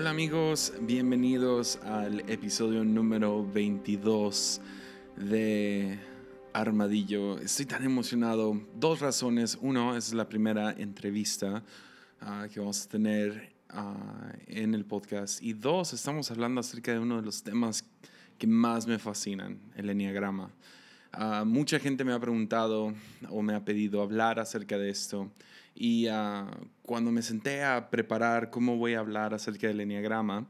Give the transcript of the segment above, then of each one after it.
Hola amigos, bienvenidos al episodio número 22 de Armadillo. Estoy tan emocionado. Dos razones. Uno, es la primera entrevista ah, que vamos a tener ah, en el podcast. Y dos, estamos hablando acerca de uno de los temas que más me fascinan, el enneagrama. Ah, mucha gente me ha preguntado o me ha pedido hablar acerca de esto. Y ah, cuando me senté a preparar cómo voy a hablar acerca del enneagrama,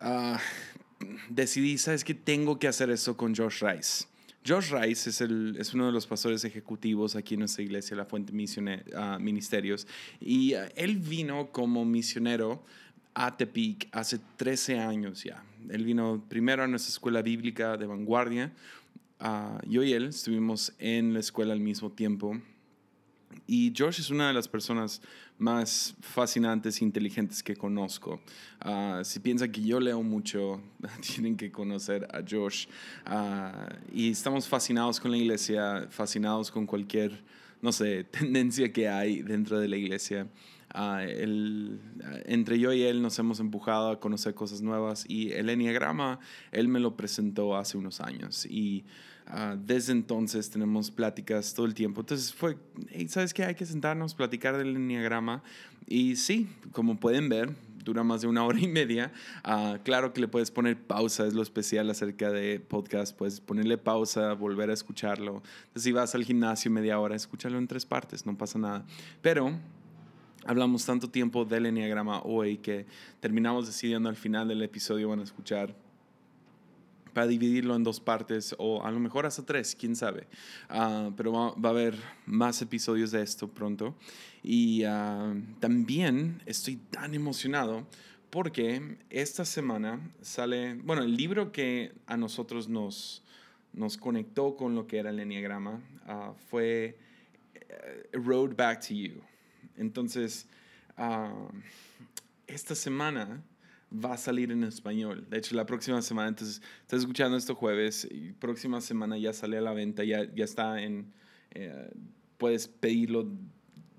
uh, decidí, ¿sabes qué? Tengo que hacer eso con Josh Rice. Josh Rice es, el, es uno de los pastores ejecutivos aquí en nuestra iglesia, la Fuente Misione, Ministerios, y él vino como misionero a Tepic hace 13 años ya. Él vino primero a nuestra escuela bíblica de vanguardia. Yo y él estuvimos en la escuela al mismo tiempo y Josh es una de las personas más fascinantes e inteligentes que conozco. Ah, si piensan que yo leo mucho, tienen que conocer a Josh. Ah, y estamos fascinados con la iglesia, fascinados con cualquier, no sé, tendencia que hay dentro de la iglesia. Uh, entre yo y él nos hemos empujado a conocer cosas nuevas y el enneagrama, él me lo presentó hace unos años. Y Ah, desde entonces tenemos pláticas todo el tiempo. Entonces fue, ¿sabes qué? Hay que sentarnos, platicar del enneagrama. Y sí, como pueden ver, dura más de una hora y media. Ah, claro que le puedes poner pausa, es lo especial acerca de podcast. Puedes ponerle pausa, volver a escucharlo. Si vas al gimnasio media hora, escúchalo en tres partes, no pasa nada. Pero hablamos tanto tiempo del enneagrama hoy que terminamos decidiendo al final del episodio van a escuchar para dividirlo en dos partes o a lo mejor hasta tres, quién sabe. Ah, pero va, a haber más episodios de esto pronto. Y ah, también estoy tan emocionado porque esta semana sale, bueno, el libro que a nosotros nos, nos conectó con lo que era el Enneagrama uh, fue eh, Road Back to You. Entonces, esta semana va a salir en español. De hecho, la próxima semana, entonces, estás escuchando esto jueves y próxima semana ya sale a la venta, ya, ya está en, eh, puedes pedirlo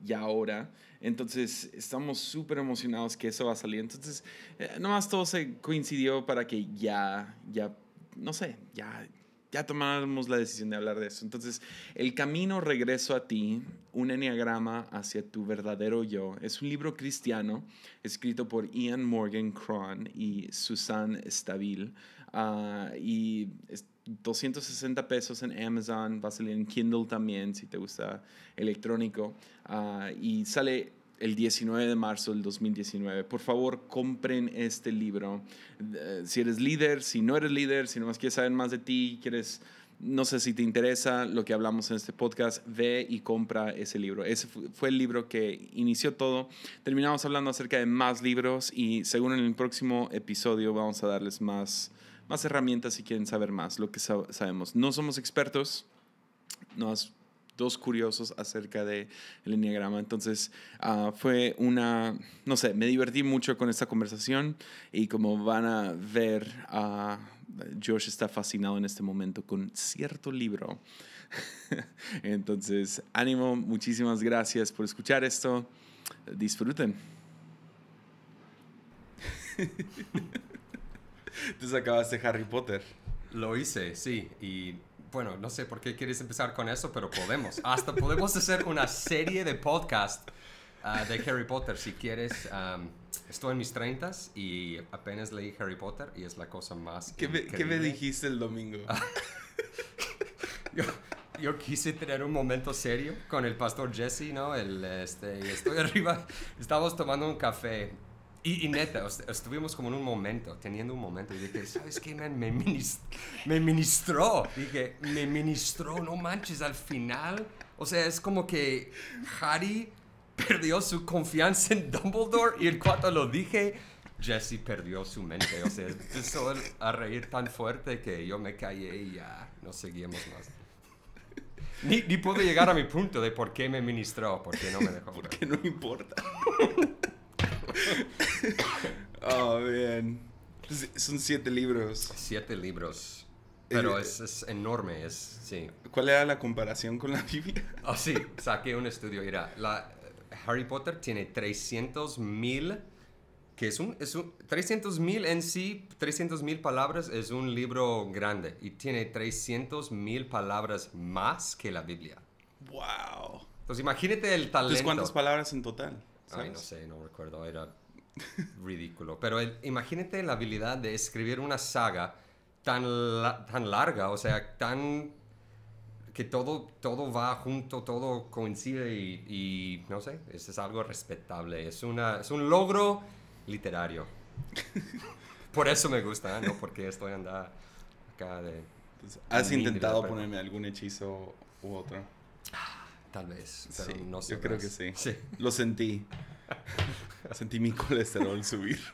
ya ahora. Entonces, estamos súper emocionados que eso va a salir. Entonces, eh, nomás todo se coincidió para que ya, ya, no sé, ya, ya tomamos la decisión de hablar de eso. Entonces, el camino regreso a ti, un enneagrama hacia tu verdadero yo, es un libro cristiano escrito por Ian Morgan Cron y Susan Stabil. Ah, y 260 pesos en Amazon, va a salir en Kindle también si te gusta electrónico. Ah, y sale el 19 de marzo del 2019. Por favor, compren este libro. Eh, si eres líder, si no eres líder, si nomás quieres saber más de ti, quieres, no sé si te interesa lo que hablamos en este podcast, ve y compra ese libro. Ese fue el libro que inició todo. Terminamos hablando acerca de más libros y según el próximo episodio vamos a darles más, más herramientas si quieren saber más, lo que sabemos. No somos expertos, nos dos curiosos acerca del el enneagrama. Entonces, ah, fue una, no sé, me divertí mucho con esta conversación y como van a ver, uh, Josh está fascinado en este momento con cierto libro. Entonces, ánimo, muchísimas gracias por escuchar esto. Disfruten. Tú sacaste Harry Potter. Lo hice, sí, y bueno, no sé por qué quieres empezar con eso, pero podemos. Hasta podemos hacer una serie de podcast ah, de Harry Potter si quieres. estoy en mis 30 y apenas leí Harry Potter y es la cosa más. ¿Qué me, ¿qué me dijiste el domingo? yo, yo, quise tener un momento serio con el pastor Jesse, ¿no? El, este, estoy arriba, estamos tomando un café y, neta, estuvimos como en un momento, teniendo un momento, y dije, ¿sabes qué, man? Me, me ministró. Dije, me ministró, no manches, al final. O sea, es como que Harry perdió su confianza en Dumbledore y en cuanto lo dije, Jesse perdió su mente. O sea, empezó a reír tan fuerte que yo me callé y ya no seguimos más. Ni, ni pude llegar a mi punto de por qué me ministró, porque no me dejó. Porque no importa. Oh, bien. Son siete libros. Siete libros. Pero eh, es, enorme, es, sí. ¿Cuál era la comparación con la Biblia? Oh, sí, saqué un estudio. Mira, la, Harry Potter tiene 300 mil que es un, es un 300 mil en sí, 300 mil palabras es un libro grande y tiene 300 mil palabras más que la Biblia. ¡Wow! Entonces imagínate el talento. Entonces, ¿cuántas palabras en total? Ay, no sé, no recuerdo, era ridículo. Pero el- imagínate la habilidad de escribir una saga tan, la- tan larga, o sea, tan que todo, todo va junto, todo coincide y, y, no sé, eso es algo respetable. Es, una, es un logro literario. Por eso me gusta, ¿eh? no porque estoy anda acá de... Entonces, ¿Has intentado ponerme algún hechizo u otro? Tal vez, pero Sí, no yo creo que sí. Sí. Lo sentí. sentí mi colesterol subir.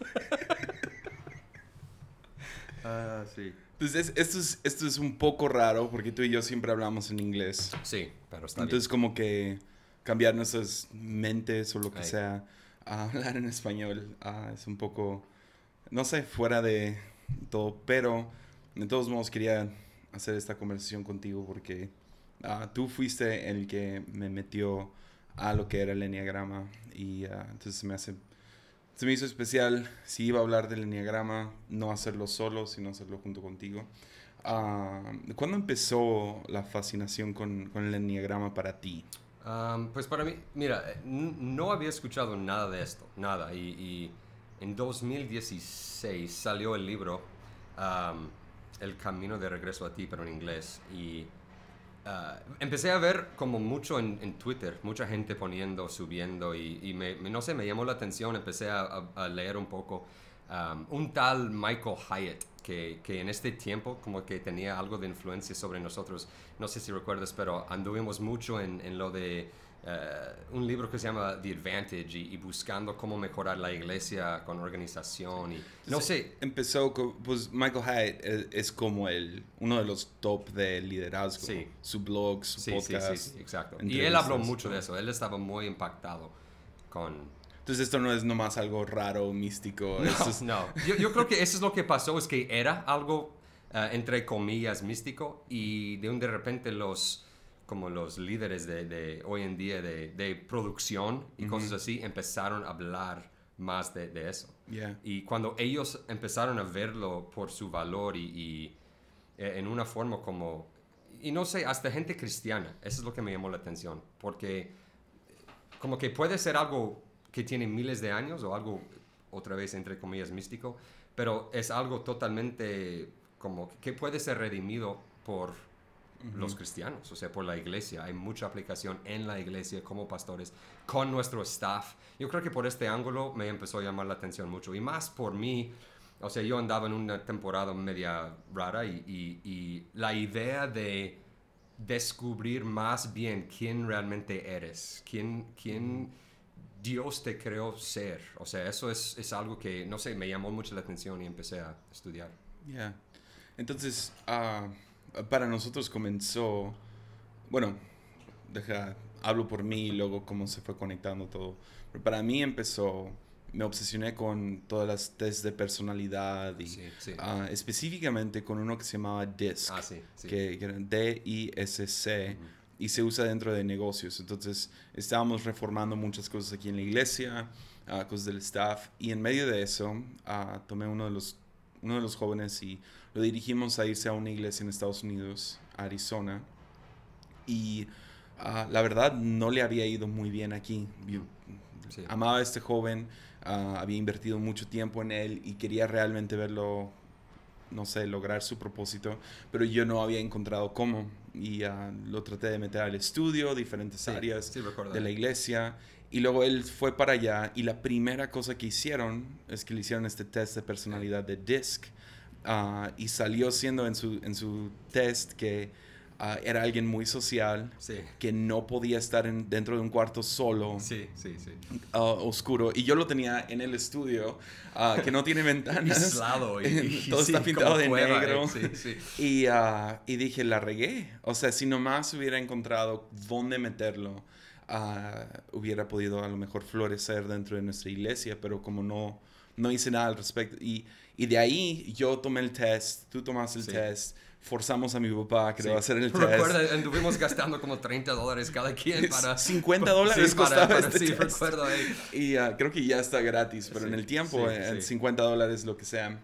Ah, sí. Entonces, es- esto, es, esto es un poco raro porque tú y yo siempre hablamos en inglés. Sí, pero está Entonces, como que cambiar nuestras mentes o lo que Ahí. sea a hablar en español ah, es un poco, no sé, fuera de todo. Pero, de todos modos, quería hacer esta conversación contigo porque ah, tú fuiste el que me metió a lo que era el enneagrama y ah, entonces me hace se me hizo especial si iba a hablar del enneagrama no hacerlo solo sino hacerlo junto contigo Ah, ¿cuándo empezó la fascinación con, con el enneagrama para ti? Pues para mí, mira, eh, no había escuchado nada de esto, nada. Y, en 2016 salió el libro El Camino de Regreso a ti, pero en inglés. Y ah, empecé a ver como mucho en, en Twitter, mucha gente poniendo, subiendo. Y, y me, me- no sé, me llamó la atención, empecé a, a- a leer un poco. Am, un tal Michael Hyatt, que, que en este tiempo como que tenía algo de influencia sobre nosotros. No sé si recuerdas, pero anduvimos mucho en, en lo de eh, un libro que se llama The Advantage y, y buscando cómo mejorar la iglesia con organización. Y, no sé, Empezó, co- pues Michael Hyatt es, es como el, uno de los top de liderazgo. Sí. Su blog, su sí, podcast. sí, sí, exacto. Y él habló mucho de eso, él estaba muy impactado con, Entonces esto no es nomás algo raro, místico. No, es- no. Yo, yo creo que eso es lo que pasó, es que era algo, eh, entre comillas, místico y de un de repente los, como los líderes de, de hoy en día de, de producción y cosas así empezaron a hablar más de, de eso. Yeah. Y cuando ellos empezaron a verlo por su valor y, y, eh, en una forma como, y no sé, hasta gente cristiana, eso es lo que me llamó la atención, porque como que puede ser algo que tiene miles de años o algo, otra vez, entre comillas, místico, pero es algo totalmente como que puede ser redimido por los cristianos, o sea, por la iglesia. Hay mucha aplicación en la iglesia como pastores, con nuestro staff. Yo creo que por este ángulo me empezó a llamar la atención mucho, y más por mí. O sea, yo andaba en una temporada media rara y, y- y la idea de descubrir más bien quién realmente eres, quién, quién Dios te creó ser. O sea, eso es, es algo que, no sé, me llamó mucho la atención y empecé a estudiar. Yeah. Entonces, ah, para nosotros comenzó, bueno, deja, hablo por mí y luego cómo se fue conectando todo. Pero para mí empezó, me obsesioné con todas las test de personalidad y Sí, sí. ah, específicamente con uno que se llamaba DISC, Ah, sí, que, que era D-I-S-C. Y se usa dentro de negocios. Entonces, estábamos reformando muchas cosas aquí en la iglesia, ah, cosas del staff. Y en medio de eso, tomé uno de, los, uno de los jóvenes y lo dirigimos a irse a una iglesia en Estados Unidos, Arizona. Y ah, la verdad, no le había ido muy bien aquí. Yo Sí. amaba a este joven, ah, había invertido mucho tiempo en él y quería realmente verlo no sé, lograr su propósito, pero yo no había encontrado cómo. Y ah, lo traté de meter al estudio, diferentes Sí, áreas sí, de la iglesia. Y luego él fue para allá y la primera cosa que hicieron es que le hicieron este test de personalidad de DISC. ah, y salió siendo en su, en su test que ah, era alguien muy social, Sí, que no podía estar en- dentro de un cuarto solo, sí, sí, ah, oscuro. Y yo lo tenía en el estudio, que no tiene ventanas. Aislado y, y Todo está pintado de cueva, negro. eh. Y, y dije, la regué. O sea, si nomás hubiera encontrado dónde meterlo, ah, hubiera podido a lo mejor florecer dentro de nuestra iglesia, pero como no, no hice nada al respecto. Y, y de ahí yo tomé el test, tú tomaste el Sí. test, forzamos a mi papá que va a hacer el test. Recuerda, anduvimos gastando como 30 dólares cada quien para... 50 dólares Sí, para- costaba para- este sí, test. recuerdo. Y ah, creo que ya está gratis, pero Sí, en el tiempo, sí, en sí. 50 dólares, lo que sea.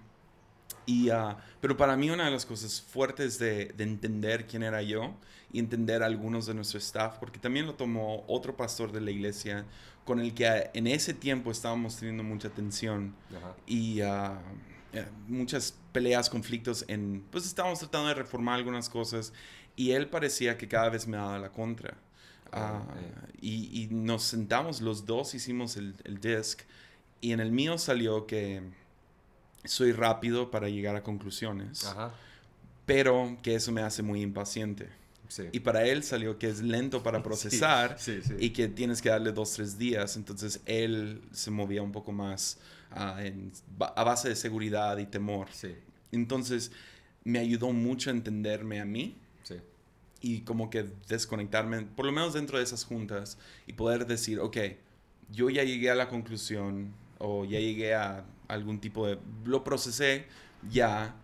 Y, ah, pero para mí una de las cosas fuertes de, de entender quién era yo y entender a algunos de nuestro staff, porque también lo tomó otro pastor de la iglesia con el que ah, en ese tiempo estábamos teniendo mucha tensión Ajá. y ah, eh, muchas peleas, conflictos en, pues estábamos tratando de reformar algunas cosas y él parecía que cada vez me daba la contra. Ah, y, y nos sentamos los dos, hicimos el, el disc y en el mío salió que soy rápido para llegar a conclusiones, Ajá. pero que eso me hace muy impaciente. Sí. Y para él salió que es lento para procesar Sí, sí. y que tienes que darle dos, tres días. Entonces él se movía un poco más ah, en- a base de seguridad y temor. Entonces me ayudó mucho a entenderme a mí y como que desconectarme, por lo menos dentro de esas juntas, y poder decir, ok, yo ya llegué a la conclusión o ya llegué a algún tipo de... Lo procesé ya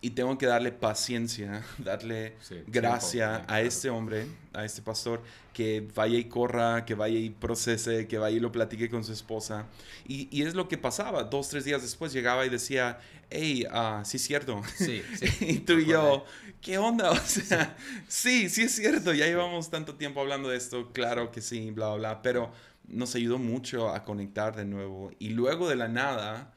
y tengo que darle paciencia, darle Sí, gracia tiempo, sí, a este hombre, a este pastor, que vaya y corra, que vaya y procese, que vaya y lo platique con su esposa. Y, y es lo que pasaba. Dos, tres días después llegaba y decía, hey, ah, sí es cierto. Sí, sí. y tú y yo. ¿qué onda? O sea, sí, sí es cierto, ya llevamos tanto tiempo hablando de esto, claro que sí, bla, bla, bla, pero nos ayudó mucho a conectar de nuevo. Y luego de la nada,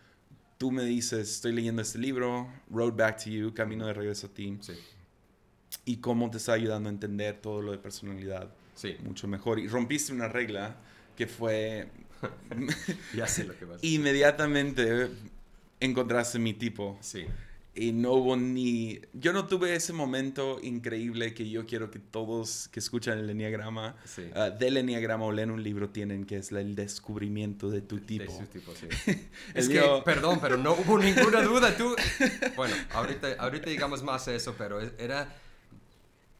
tú me dices, estoy leyendo este libro, Road Back to You, Camino de Regreso a ti, Sí, y cómo te está ayudando a entender todo lo de personalidad sí. mucho mejor. Y rompiste una regla que fue Ya sé lo que vas a decir. inmediatamente encontraste mi tipo. Sí, Y no hubo ni... Yo no tuve ese momento increíble que yo quiero que todos que escuchan el Enneagrama, sí. ah, del Enneagrama o leen un libro tienen, que es el descubrimiento de tu De tipo. su tipo, sí. Es mío- que, perdón, pero no hubo ninguna duda. Tú, bueno, ahorita, ahorita digamos más eso, pero era,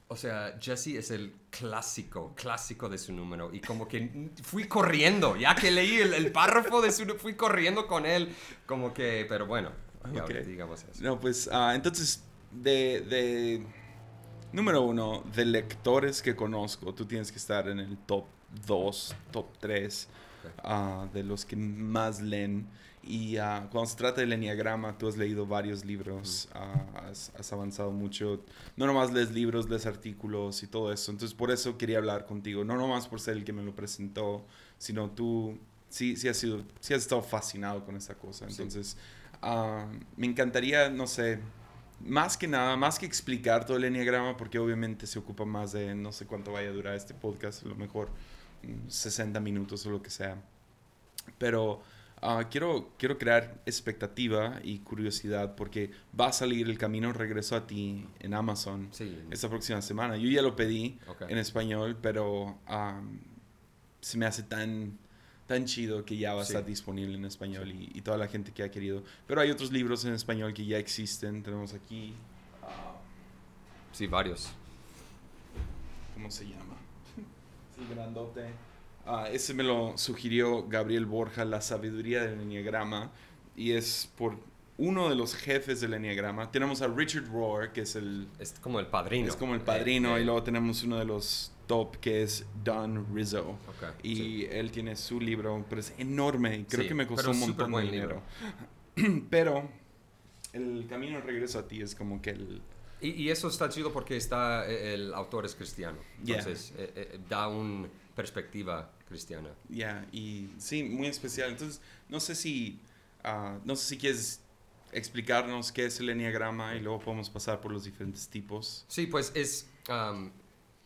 o sea, Jesse es el clásico, clásico de su número. Y como que fui corriendo, ya que leí el, el párrafo de su, fui corriendo con él, como que, pero bueno, y Ok. ahorita digamos eso. No, pues, ah, entonces, de, de... Número uno, de lectores que conozco, tú tienes que estar en el top 2, top 3 Ok. de los que más leen. Y ah, cuando se trata del Enneagrama, tú has leído varios libros, ah, has, has avanzado mucho. No nomás lees libros, lees artículos y todo eso. Entonces, por eso quería hablar contigo. No nomás por ser el que me lo presentó, sino tú sí, sí, has, sido, sí has estado fascinado con esta cosa. Sí. Ah, me encantaría, no sé, más que nada, más que explicar todo el enneagrama, porque obviamente se ocupa más de, no sé cuánto vaya a durar este podcast, a lo mejor mm, 60 minutos o lo que sea. Pero ah, quiero, quiero crear expectativa y curiosidad porque va a salir el camino regreso a ti en Amazon Sí, esta próxima semana. Yo ya lo pedí ok. en español, pero am, se me hace tan, tan chido que ya va a Sí. estar disponible en español y, y toda la gente que ha querido. Pero hay otros libros en español que ya existen. Tenemos aquí, ah, Sí, varios. ¿cómo se llama? El grandote. Ah, ese me lo sugirió Gabriel Borja, La sabiduría del enneagrama. Y es por uno de los jefes del enneagrama. Tenemos a Richard Rohr, que es el Es como el padrino. Es como el Eh, padrino eh, y luego tenemos uno de los top que es Don Rizzo. ok, Y sí. él tiene su libro, pero es enorme y creo Sí, que me costó un montón de dinero. pero el camino de regreso a ti es como que el... Y, y eso está chido porque está, eh, el autor es cristiano. Yeah. Entonces, eh, eh, da una perspectiva cristiana. Ya, y sí, muy especial. Entonces, no sé si... ah, no sé si quieres explicarnos qué es el enneagrama y luego podemos pasar por los diferentes tipos. Sí, pues es... am,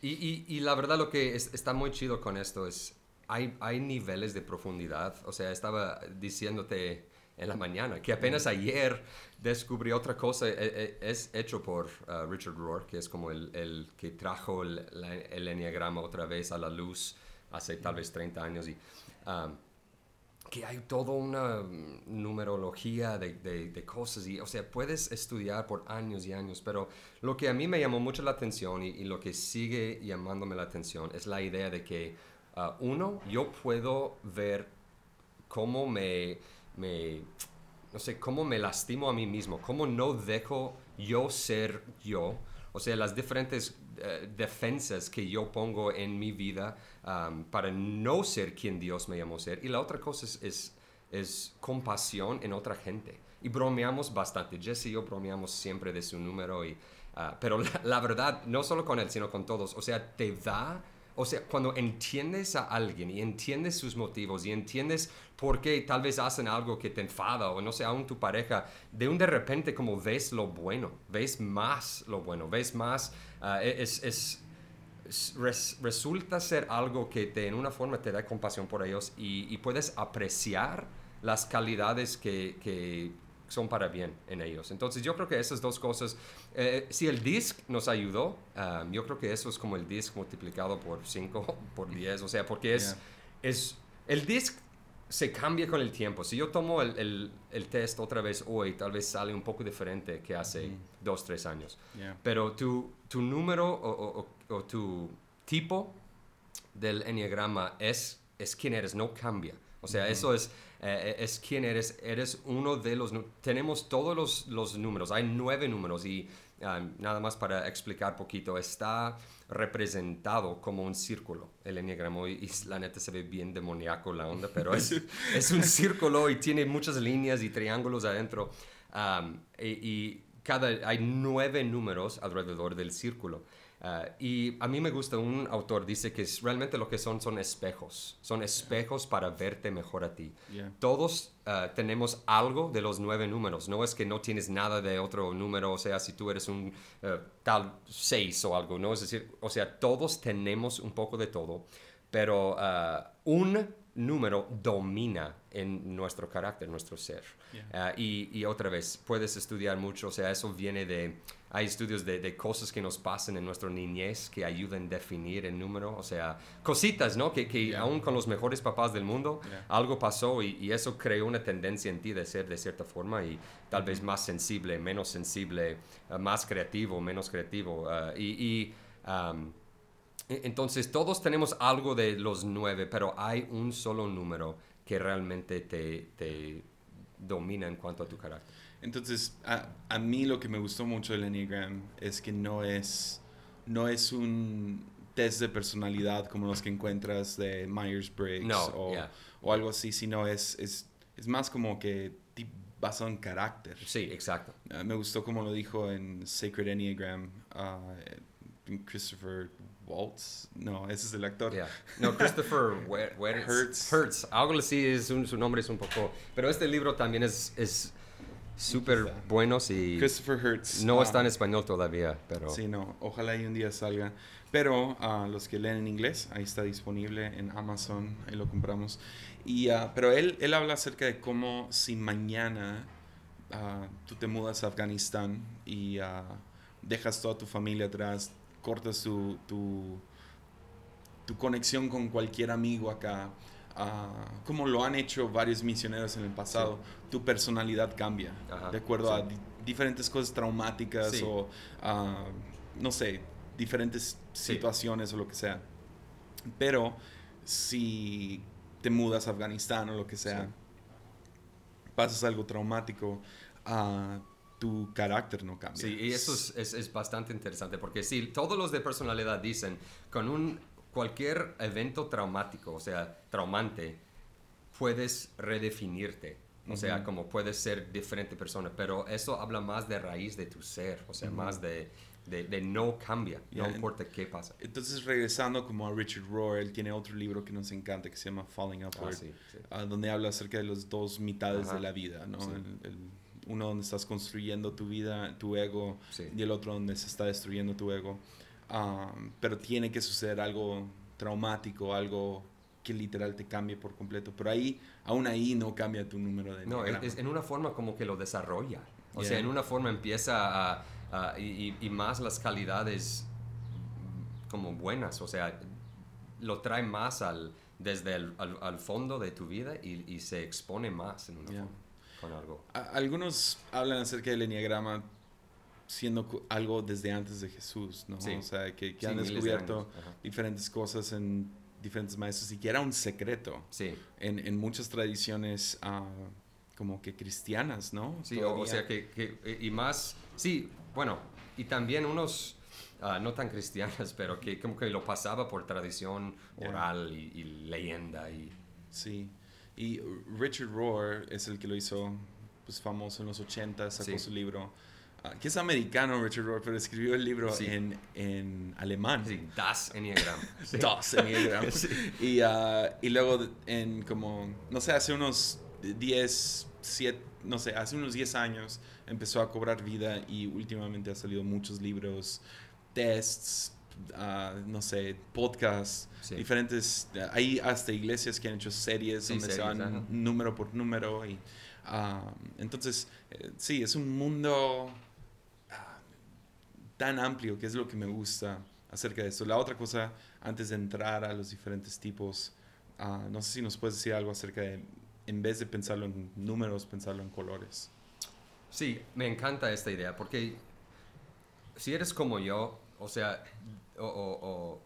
y, y- y la verdad lo que es- está muy chido con esto es... Hay, hay niveles de profundidad. O sea, estaba diciéndote en la mañana que apenas ayer descubrí otra cosa. eh, eh, es hecho por ah, Richard Rohr, que es como el, el que trajo el, la- el enneagrama otra vez a la luz hace tal vez 30 años. Y, am, que hay toda una mm, numerología de, de- de cosas y, o sea, puedes estudiar por años y años, pero lo que a mí me llamó mucho la atención y, y lo que sigue llamándome la atención es la idea de que, ah, uno, yo puedo ver cómo me, me no sé, cómo me lastimo a mí mismo, cómo no dejo yo ser yo, o sea, las diferentes eh, defensas que yo pongo en mi vida um, para no ser quien Dios me llamó ser. Y la otra cosa es, es, compasión en otra gente. Y bromeamos bastante. Jesse y yo bromeamos siempre de su número. Y, ah, pero la, la, verdad, no solo con él, sino con todos. O sea, te da... O sea, cuando entiendes a alguien y entiendes sus motivos y entiendes por qué tal vez hacen algo que te enfada o no sé, aún tu pareja, de un de repente como ves lo bueno, ves más lo bueno, ves más, uh, es, es res, resulta ser algo que te, en una forma te da compasión por ellos y, y puedes apreciar las calidades que, que, son para bien en ellos. Entonces yo creo que esas dos cosas, eh, si el disc nos ayudó, um, yo creo que eso es como el disc multiplicado por 5, por 10, o sea, porque es, yeah. es el disc se cambia con el tiempo. Si yo tomo el, el, el, test otra vez hoy, tal vez sale un poco diferente que hace mm. dos, tres años. Yeah. Pero tu, tu número o, o, o, tu tipo del enneagrama es, es quién eres, no cambia. O sea, mm -hmm. eso es, eh, es quién eres. Eres uno de los... Tenemos todos los, los números. Hay nueve números y um, nada más para explicar poquito. Está representado como un círculo el enneagrama y, la neta se ve bien demoníaco la onda pero es, es un círculo y tiene muchas líneas y triángulos adentro um, y, y, cada hay nueve números alrededor del círculo Uh, y a mí me gusta un autor dice que es, realmente lo que son son espejos son espejos yeah. para verte mejor a ti yeah. todos uh, tenemos algo de los nueve números no es que no tienes nada de otro número o sea si tú eres un uh, tal seis o algo no es decir o sea todos tenemos un poco de todo pero un número domina en nuestro carácter nuestro ser yeah. y, y otra vez puedes estudiar mucho o sea eso viene de hay estudios de, de, cosas que nos pasan en nuestra niñez que ayudan a definir el número, o sea, cositas, ¿no? Que, que yeah. aún con los mejores papás del mundo, yeah. algo pasó y, y, eso creó una tendencia en ti de ser de cierta forma y tal vez más sensible, menos sensible, uh, más creativo, menos creativo. Uh, y, y um, entonces todos tenemos algo de los nueve, pero hay un solo número que realmente te, te domina en cuanto a tu carácter. Entonces, a, a, mí lo que me gustó mucho del Enneagram es que no es, no es un test de personalidad como los que encuentras de Myers-Briggs no, o, yeah. o, algo así, sino es, es, es más como que basado en carácter. Sí, exacto. Uh, me gustó como lo dijo en Sacred Enneagram uh, Christopher Waltz. No, ese es el actor. Yeah. No, Christopher Hertz. Hertz. Algo así, es un, su nombre es un poco... Pero este libro también es... es súper buenos y Christopher Hertz no está en español todavía pero sí no ojalá y un día salga pero uh, los que leen en inglés ahí está disponible en Amazon ahí lo compramos y uh, pero él él habla acerca de cómo si mañana uh, tú te mudas a Afganistán y dejas toda tu familia atrás cortas tu, tu tu conexión con cualquier amigo acá Uh, como lo han hecho varios misioneros en el pasado, sí. tu personalidad cambia Ajá, de acuerdo sí. a di diferentes cosas traumáticas sí. o, uh, no sé, diferentes situaciones o lo que sea. Pero si te mudas a Afganistán o lo que sea, pasas algo traumático, uh, tu carácter no cambia. Sí, y eso es, es, es bastante interesante porque sí, todos los de personalidad dicen, con un cualquier evento traumático, o sea, traumante, puedes redefinirte. O uh -huh. sea, como puedes ser diferente persona, pero eso habla más de raíz de tu ser, o sea, uh -huh. más de, de, de, no cambia, yeah. no importa qué pasa. Entonces, regresando como a Richard Rohr, él tiene otro libro que nos encanta que se llama Falling Upward, ah, sí, sí. Uh, donde habla acerca de las dos mitades de la vida, ¿no? Sí. El, el, uno donde estás construyendo tu vida, tu ego, y el otro donde se está destruyendo tu ego. Um, pero tiene que suceder algo traumático, algo que literal te cambie por completo. Pero ahí, aún ahí no cambia tu número de No, es, en una forma como que lo desarrolla. O yeah. sea, en una forma empieza a... a y, y, más las calidades como buenas. O sea, lo trae más al, desde el al, al fondo de tu vida y, y, se expone más en una yeah. forma con algo. Algunos hablan acerca del enneagrama siendo algo desde antes de Jesús, ¿no? Sí. O sea, que, que sí, han descubierto de diferentes cosas en diferentes maestros y que era un secreto. Sí. En, en muchas tradiciones uh, como que cristianas, ¿no? Sí, o, o, sea que, que, y más, sí, bueno, y también unos, uh, no tan cristianas, pero que como que lo pasaba por tradición oral y, y, leyenda. Y... Sí, y Richard Rohr es el que lo hizo pues, famoso en los 80, sacó sí. su libro. Uh, que es americano Richard Rohr, pero escribió el libro sí. en, en, alemán. Sí, Das Enneagram. Das Enneagram. y, uh, y luego en como, no sé, hace unos 10, 7, no sé, hace unos 10 años empezó a cobrar vida y últimamente ha salido muchos libros, tests, uh, no sé, podcasts, sí. diferentes, hay hasta iglesias que han hecho series sí, donde series, se van ajá. número por número y uh, entonces, eh, sí, es un mundo uh, tan amplio que es lo que me gusta acerca de esto. La otra cosa, antes de entrar a los diferentes tipos, uh, no sé si nos puedes decir algo acerca de en vez de pensarlo en números, pensarlo en colores. Sí, me encanta esta idea, porque si eres como yo, o sea, o,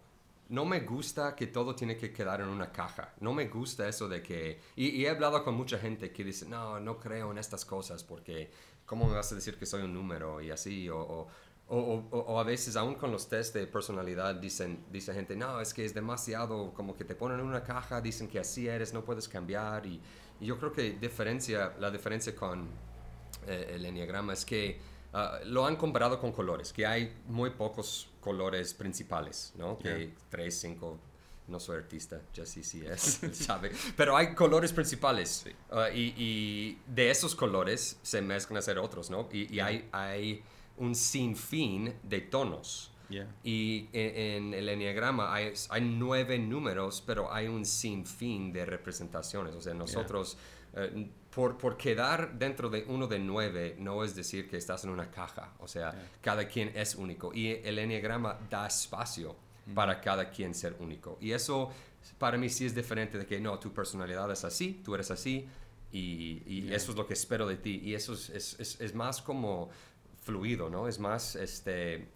no me gusta que todo tiene que quedar en una caja. No me gusta eso de que... Y, he hablado con mucha gente que dice, no, no creo en estas cosas porque ¿cómo me vas a decir que soy un número? Y así, o, o a veces, aún con los test de personalidad, dicen, dice gente, no, es que es demasiado, como que te ponen en una caja, dicen que así eres, no puedes cambiar. Y, y yo creo que diferencia, la diferencia con eh, el enneagrama es que uh, lo han comparado con colores, que hay muy pocos colores principales, ¿no? Que yeah. tres, cinco, no soy artista, Jesse sí es, sabe, pero hay colores principales sí. uh, y, y, de esos colores se mezclan a ser otros, ¿no? Y, y yeah. hay, hay un sinfín de tonos. Yeah. Y en, en, el enneagrama hay, hay, nueve números, pero hay un sinfín de representaciones. O sea, nosotros, uh, por, por, quedar dentro de uno de nueve, no es decir que estás en una caja. O sea, yeah. cada quien es único. Y el enneagrama da espacio mm. para cada quien ser único. Y eso, para mí, sí es diferente de que no, tu personalidad es así, tú eres así. Y, y eso es lo que espero de ti. Y eso es, es, es, es más como fluido, ¿no? Es más, este,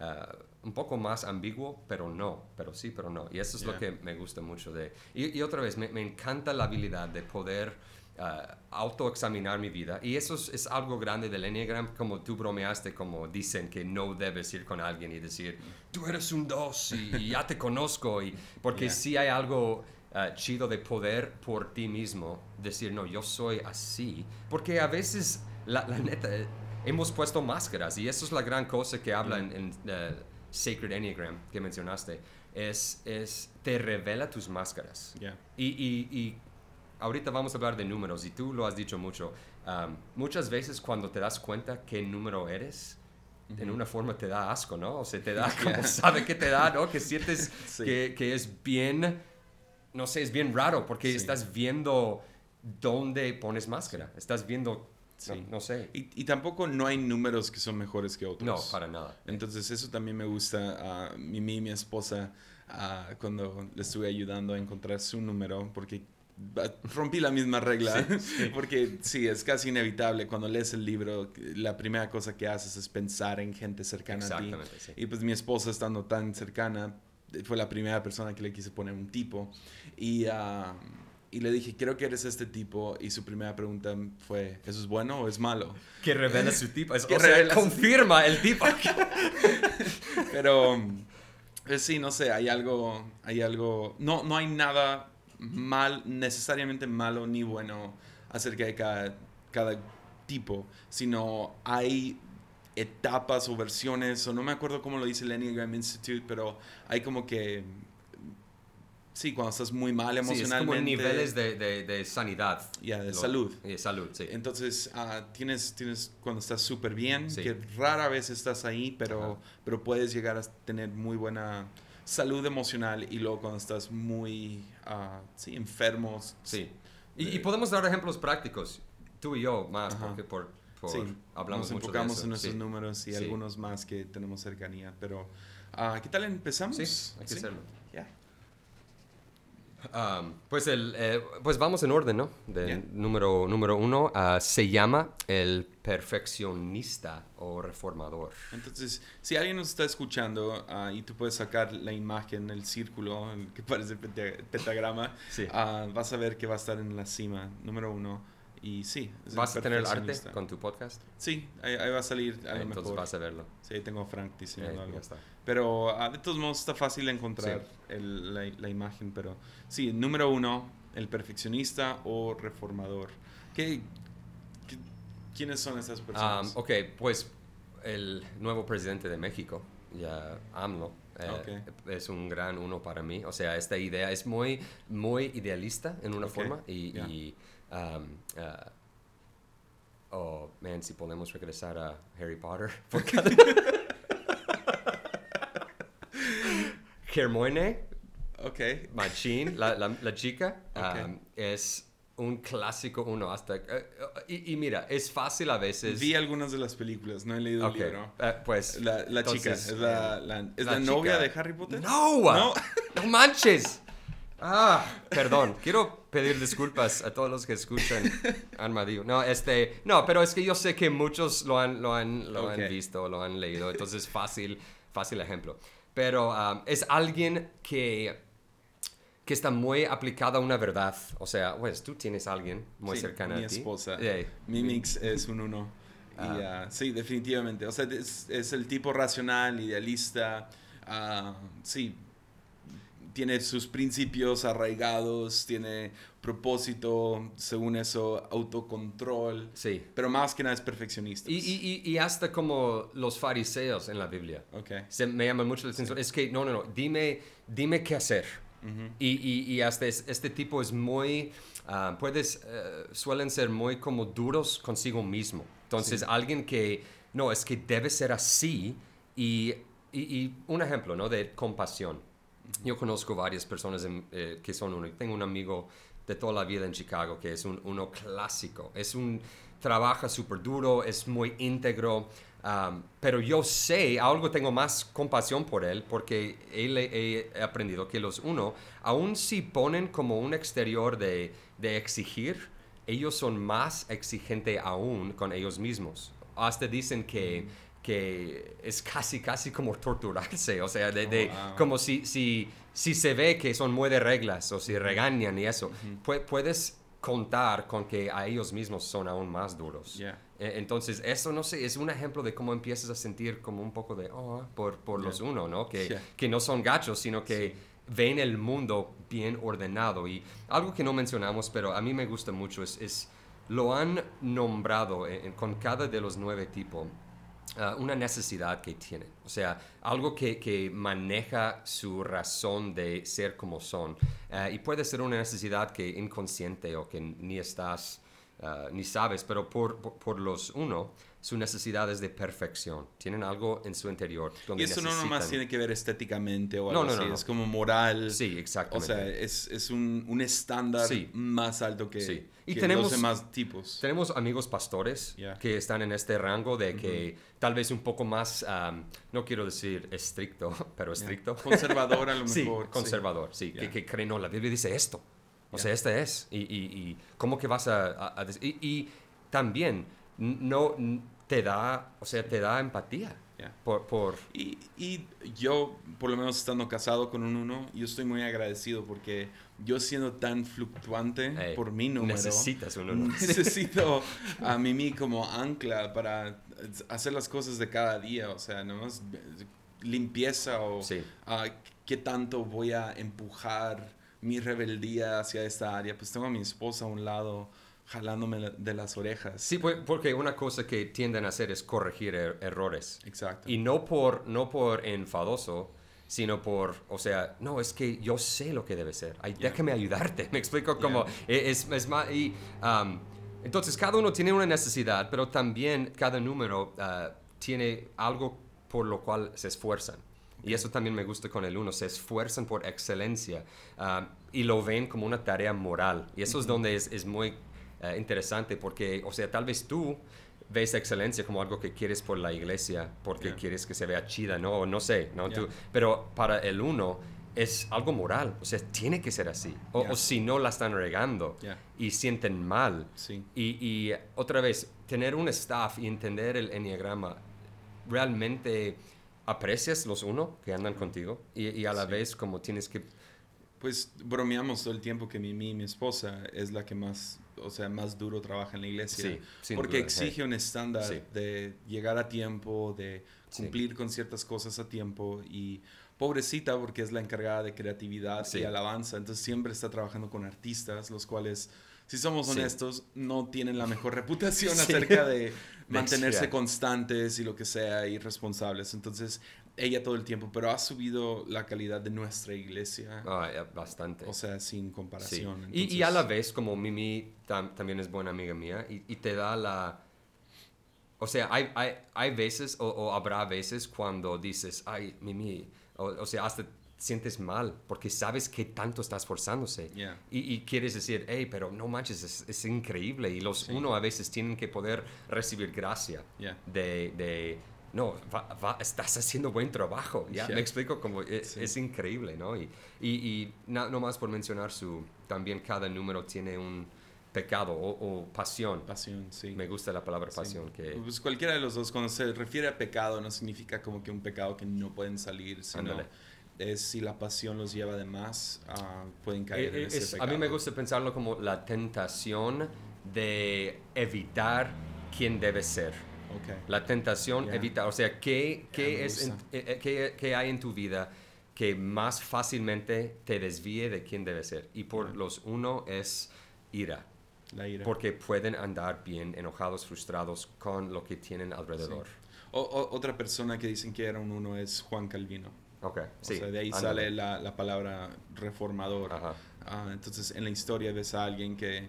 uh, un poco más ambiguo, pero no, pero sí, pero no. Y eso es yeah. lo que me gusta mucho de... Y, y otra vez, me, me, encanta la habilidad de poder uh, autoexaminar mi vida. Y eso es, es, algo grande del Enneagram, como tú bromeaste, como dicen que no debes ir con alguien y decir, tú eres un dos y, y ya te conozco. Y, porque yeah. sí hay algo... Uh, chido de poder por ti mismo decir, no, yo soy así. Porque a veces, la, la neta, hemos puesto máscaras y eso es la gran cosa que habla mm. en, en uh, Sacred Enneagram que mencionaste. Es, es, te revela tus máscaras. Yeah. Y, y, y, ahorita vamos a hablar de números y tú lo has dicho mucho. Um, muchas veces cuando te das cuenta qué número eres, uh -huh. en una forma te da asco, ¿no? O sea, te da como yeah. sabe que te da, ¿no? Que sientes sí. que, que, es bien, no sé, es bien raro porque sí. estás viendo dónde pones máscara. Estás viendo Sí. No, no, sé. Y, y, tampoco no hay números que son mejores que otros. No, para nada. Entonces eso también me gusta a mí, mi, mi esposa, uh, cuando le estuve ayudando a encontrar su número, porque rompí la misma regla, sí, sí. porque sí, es casi inevitable. Cuando lees el libro, la primera cosa que haces es pensar en gente cercana a ti. Sí. Y pues mi esposa estando tan cercana, fue la primera persona que le quise poner un tipo. Y... Uh, y le dije, creo que eres este tipo. Y su primera pregunta fue, ¿eso es bueno o es malo? Que revela su tipo. Es, o sea, confirma el tipo. Pero pues sí, no sé, hay algo, hay algo, no, no hay nada mal, necesariamente malo ni bueno acerca de cada, cada tipo, sino hay etapas o versiones, o no me acuerdo cómo lo dice el Enneagram Institute, pero hay como que Sí, cuando estás muy mal emocionalmente. Sí, es como niveles de, de, de sanidad. Ya, yeah, de Lo, salud. De salud, sí. Entonces, uh, tienes, tienes cuando estás súper bien, sí. que rara vez estás ahí, pero, pero puedes llegar a tener muy buena salud emocional y luego cuando estás muy, uh, sí, enfermos. Sí. Y, y, podemos dar ejemplos prácticos, tú y yo más, Ajá. porque por, por sí. hablamos Nos mucho enfocamos de eso. en nuestros sí. números y algunos más que tenemos cercanía, pero uh, ¿qué tal empezamos? Sí, hay que hacerlo. Um, pues, el, eh, pues vamos en orden, ¿no? De yeah. número, número uno, uh, se llama el perfeccionista o reformador. Entonces, si alguien nos está escuchando uh, y tú puedes sacar la imagen, el círculo, el que parece pentagrama, sí. uh, vas a ver que va a estar en la cima, número uno. Y sí. ¿Vas a tener arte con tu podcast? Sí, ahí, ahí va a salir a lo Entonces mejor. vas a verlo. Sí, ahí tengo a Frank Eh, diseñando algo. ya está. Pero ah, de todos modos está fácil encontrar el- la, la imagen. Pero sí, número uno, el perfeccionista o reformador. ¿Qué, qué- quiénes son esas personas? Um, ok, pues el nuevo presidente de México, ya AMLO, eh, es un gran uno para mí. O sea, esta idea es muy, muy idealista en una Ok, forma y... ya. y, um, uh, oh, man, si podemos regresar a Harry Potter. por cada- Hermione, Ok. Machine, la, la, la chica, um, es un clásico uno hasta... eh, y, y mira, es fácil a veces... Vi algunas de las películas, no he leído Ok, el libro. eh, pues... La, la chica, ¿es la, la- ¿es novia de Harry Potter? ¡No! No. ¡No manches! Ah, perdón, quiero pedir disculpas a todos los que escuchan Armadillo. No, este, no, pero es que yo sé que muchos lo han, lo han, lo han visto, lo han leído, entonces fácil, fácil ejemplo. Pero um, es alguien que, que está muy aplicada a una verdad. O sea, pues tú tienes a alguien muy Sí, cercano mi a ti. esposa. Yeah. Mimix es un uno. Y, Ah. ah, sí, definitivamente. O sea, es, es el tipo racional, idealista. ah, sí, tiene sus principios arraigados, tiene propósito, según eso, autocontrol. Sí. Pero más que nada es perfeccionista. Y, y, y, hasta como los fariseos en la Biblia. Ok. Se me llama mucho la atención. Es que, no, no, no, dime, dime qué hacer. Ujú. Y, y, y hasta es- este tipo es muy, ah, puedes, eh, suelen ser muy como duros consigo mismo. Entonces, Sí. alguien que, no, es que debe ser así. Y un ejemplo, ¿no? De compasión. Yo conozco varias personas eh, que son uno. Tengo un amigo de toda la vida en Chicago que es un, uno clásico. Es un, trabaja súper duro, es muy íntegro. um, pero yo sé, algo tengo más compasión por él porque él, he, he aprendido que los uno, aun si ponen como un exterior de, de exigir, ellos son más exigentes aún con ellos mismos. Hasta dicen que, que es casi, casi como torturarse, o sea, de, Oh, de- wow. como si, si, si se ve que son muy de reglas o si regañan y eso, pu- puedes contar con que a ellos mismos son aún más duros. Yeah. Eh, Entonces, eso, no sé, es un ejemplo de cómo empiezas a sentir como un poco de, oh, por, por los Yeah. uno, ¿no? Que, Yeah. que no son gachos, sino que ven el mundo bien ordenado. Y algo que no mencionamos, pero a mí me gusta mucho, es, es lo han nombrado en- en- con cada de los nueve tipos. Ah, una necesidad que tienen, o sea, algo que, que maneja su razón de ser como son. Ah, y puede ser una necesidad que inconsciente o que ni estás, ah, ni sabes, pero por, por, por los uno, su necesidad es de perfección. Tienen algo en su interior. Donde Y eso no nomás necesitan- tiene que ver estéticamente o No, algo no, así, no, no. es como moral. Sí, O exactamente. sea, es, es un, un estándar Sí. más alto que, Sí. Y que tenemos- los demás tipos. Tenemos amigos pastores Yeah. que están en este rango de que tal vez un poco más, am, no quiero decir estricto, pero estricto. Conservador a lo mejor. sí. conservador, sí, Yeah. que, que creen, no, la Biblia dice esto. O Yeah. sea, este es. Y, y, y ¿cómo que vas a, a- a y, y también no te da, o sea, te da empatía Yeah. por, por Y, y yo, por lo menos estando casado con un uno, yo estoy muy agradecido porque yo siendo tan fluctuante Hey, por mi número, necesitas un uno. necesito a Mimi como ancla para hacer las cosas de cada día, o sea, nomás limpieza o Sí. ah, qué tanto voy a empujar mi rebeldía hacia esta área. Pues tengo a mi esposa a un lado jalándome de las orejas. Sí, pues, porque una cosa que tienden a hacer es corregir er- errores. Exacto. Y no por, no por enfadoso, sino por, o sea, no, es que yo sé lo que debe ser. Ay, Yeah. Déjame ayudarte. Me explico como, Yeah. e- es, es más, y, um, entonces cada uno tiene una necesidad, pero también cada número ah, tiene algo por lo cual se esfuerzan. Y eso también me gusta con el uno, se esfuerzan por excelencia ah, y lo ven como una tarea moral. Y eso es donde es, es muy eh, interesante porque, o sea, tal vez tú ves excelencia como algo que quieres por la iglesia, porque Yeah. quieres que se vea chida, ¿no? No sé, ¿no? Yeah. Tú- pero para el uno es algo moral, o sea, tiene que ser así. O, Yeah. o si no la están regando y sienten mal. Sí. Y, y otra vez, tener un staff y entender el enneagrama, realmente aprecias los uno que andan contigo y, y a la Sí. vez como tienes que Pues bromeamos todo el tiempo que Mimi, mi esposa, es la que más, o sea, más duro trabaja en la iglesia. Sí, porque duda, exige sí. un estándar Sí. de llegar a tiempo, de cumplir con ciertas cosas a tiempo y pobrecita porque es la encargada de creatividad y alabanza, entonces siempre está trabajando con artistas, los cuales, si somos honestos, no tienen la mejor reputación acerca de mantenerse constantes y lo que sea y responsables. Entonces, ella todo el tiempo, pero ha subido la calidad de nuestra iglesia, Ah, bastante. o sea, sin Sí. comparación. Y, y a la Entonces, vez, como Mimi tam- también es buena amiga mía, y, y te da la... O sea, hay, hay, hay veces, o, o habrá veces cuando dices, ay, Mimi, o, o sea, hasta sientes mal, porque sabes que tanto estás esforzándose. Yeah. Y, y quieres decir, hey, pero no manches, es, es increíble. Y los Sí. uno a veces tienen que poder recibir gracia Yeah. de, de, no, va- va- estás haciendo buen trabajo. ¿ya? Yeah. Me explico, como es, Sí. es increíble, ¿no? Y, y, y na- no más por mencionar su, también cada número tiene un pecado o, o pasión. Pasión, sí. Me gusta la palabra Sí. pasión, que Pues cualquiera de los dos, cuando se refiere a pecado, no significa como que un pecado que no pueden salir, sino Ándale. es si la pasión los lleva de más, ah, pueden caer Eh, en ese es- a pecado. mí me gusta pensarlo como la tentación de evitar quién debe ser. Ok. La tentación Ya. evitar, o sea, ¿qué, qué es en- eh, eh, qué- qué hay en tu vida que más fácilmente te desvíe de quién debe ser? Y por los uno es ira, La ira. porque pueden andar bien enojados, frustrados con lo que tienen alrededor. O- o- otra persona que dicen que era un uno es Juan Calvino. Ok, O sí. sea, de ahí ándale. sale la, la palabra reformador. Ajá. Ah, entonces, en la historia ves a alguien que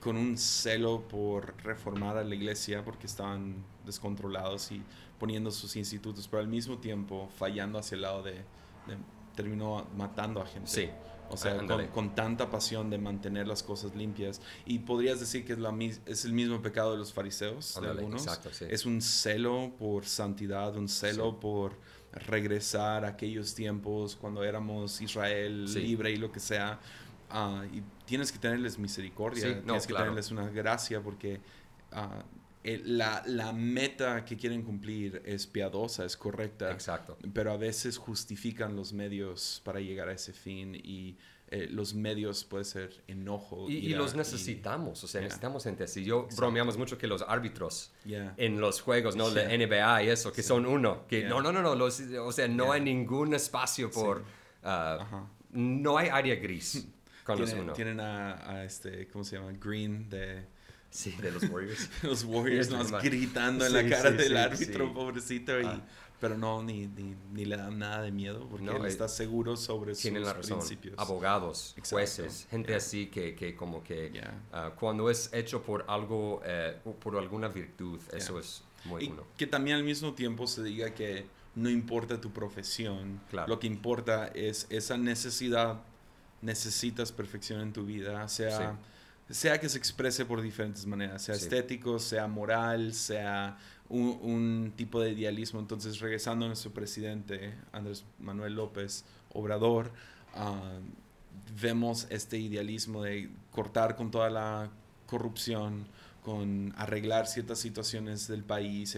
con un celo por reformar a la iglesia porque estaban descontrolados y poniendo sus institutos, pero al mismo tiempo fallando hacia el lado de, de- terminó matando a gente. Sí. O sea, Ah, con, con tanta pasión de mantener las cosas limpias. Y podrías decir que es, la, es el mismo pecado de los fariseos, de Ándale, algunos. exacto, sí. Es un celo por santidad, un celo Sí. por regresar a aquellos tiempos cuando éramos Israel Sí. libre y lo que sea. Ah, y tienes que tenerles misericordia, Sí, no, tienes que claro. tenerles una gracia porque ah, el- la, la meta que quieren cumplir es piadosa, es correcta, Exacto. pero a veces justifican los medios para llegar a ese fin y eh, los medios puede ser enojo. Y, y ira los necesitamos, o sea, Yeah. necesitamos gente así. Yo Exacto. bromeamos mucho que los árbitros Yeah. en los juegos, ¿no? Yeah. De NBA y eso, que son uno. Que no, no, no, no. los- o sea, no hay ningún espacio por. Ajá. no hay área gris Tienen, uno. tienen a, a este, ¿cómo se llama? Green de Sí, de los Warriors. los Warriors nos gritando en Sí, la cara sí, del sí, árbitro, pobrecito. Y, Ah. Pero no, ni, ni, ni le dan nada de miedo porque No, él eh, está seguro sobre sus la razón. principios. Abogados, Exacto. jueces, gente Yeah. así que, que como que Yeah. ah, cuando es hecho por algo, eh, por alguna virtud, eso es muy Y uno. que también al mismo tiempo se diga que no importa tu profesión, Claro. lo que importa es esa necesidad, necesitas perfección en tu vida, sea, sea que se exprese por diferentes maneras, sea Sí. estético, sea moral, sea un, un tipo de idealismo. Entonces, regresando a nuestro presidente, Andrés Manuel López Obrador, ah, vemos este idealismo de cortar con toda la corrupción, con arreglar ciertas situaciones del país,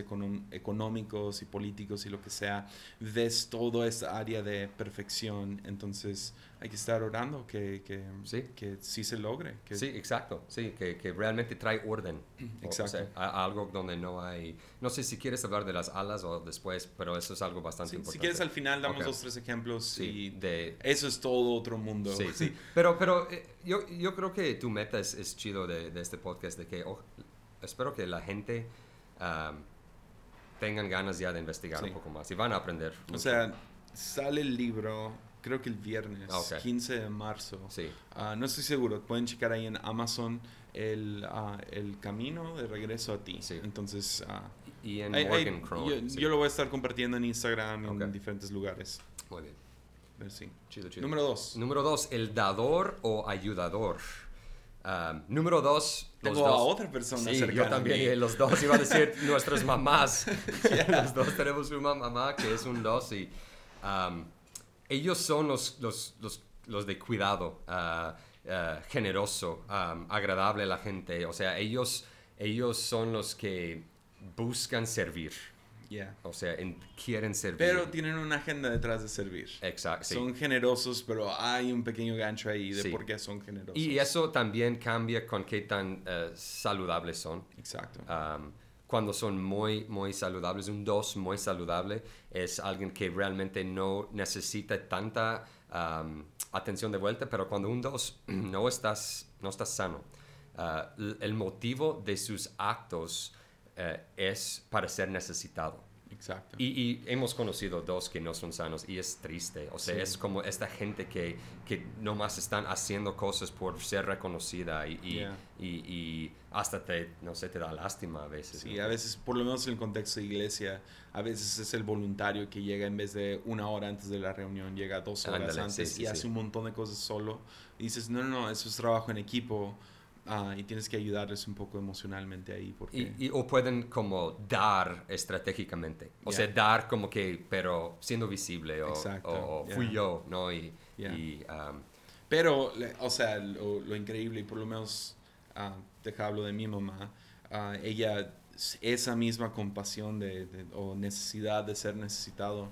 económicos y políticos y lo que sea, ves toda esta área de perfección, entonces hay que estar orando que, que, Sí. que sí se logre. Que, Sí, exacto, sí, que, que realmente trae orden. O- o Exacto. sea, a- algo donde no hay... No sé si quieres hablar de las alas o después, pero eso es algo bastante Sí, importante. si quieres al final damos Ok. dos, tres ejemplos Sí, y de... eso es todo otro mundo. Sí, sí. Pero, pero eh, yo, yo creo que tu meta es, es chido de, de este podcast, de que oh, espero que la gente am, tengan ganas ya de investigar un poco más y van a aprender. O mucho. sea, sale el libro, creo que el viernes, Ah, ok. 15 de marzo. Sí, Ah, no estoy seguro, pueden checar ahí en Amazon el, ah, el camino de regreso a ti. Sí. Entonces, ah, y en ahí- Morgan Crown. yo, sí. yo lo voy a estar compartiendo en Instagram Ok. en diferentes lugares. Muy bien, sí. chido, chido. Número dos. Número dos, el dador o ayudador. Am, número dos, los Tengo a dos. otra persona Sí, cercana yo a también, mí. eh, los dos iba a decir nuestras mamás. los dos tenemos una mamá que es un dos y am, ellos son los, los, los, los de cuidado, ah, ah, generoso, am, agradable a la gente. O sea, ellos, ellos son los que buscan servir. Yeah. O sea, en- quieren servir. Pero tienen una agenda detrás de servir. Exacto. sí. Son generosos, pero hay un pequeño gancho ahí de Sí. por qué son generosos. Y eso también cambia con qué tan eh, saludables son. Exacto. Um, cuando son muy, muy saludables, un dos muy saludable es alguien que realmente no necesita tanta atención de vuelta, pero cuando un dos no estás, no estás sano, uh, l- el motivo de sus actos eh, es para ser necesitado. Exacto. Y, y hemos conocido dos que no son sanos y es triste. O sea, Sí. es como esta gente que, que nomás están haciendo cosas por ser reconocida y, y, Yeah. y, hasta te, no sé, te da lástima a veces. Sí, ¿no? a veces, por lo menos en el contexto de iglesia, a veces es el voluntario que llega en vez de una hora antes de la reunión, llega dos horas Ándale, antes sí, sí, y hace un montón de cosas solo. Y dices, no, no, no, eso es trabajo en equipo ah, y tienes que ayudarles un poco emocionalmente ahí. Porque, Y, y- o pueden como dar estratégicamente. O Yeah. sea, dar como que, pero siendo visible o, Exacto, o- o yeah. fui yo, ¿no? Y, Yeah. y, um, Pero, o sea, lo, lo increíble, y por lo menos ah, te hablo de mi mamá, ah, ella, esa misma compasión de, de- o necesidad de ser necesitado,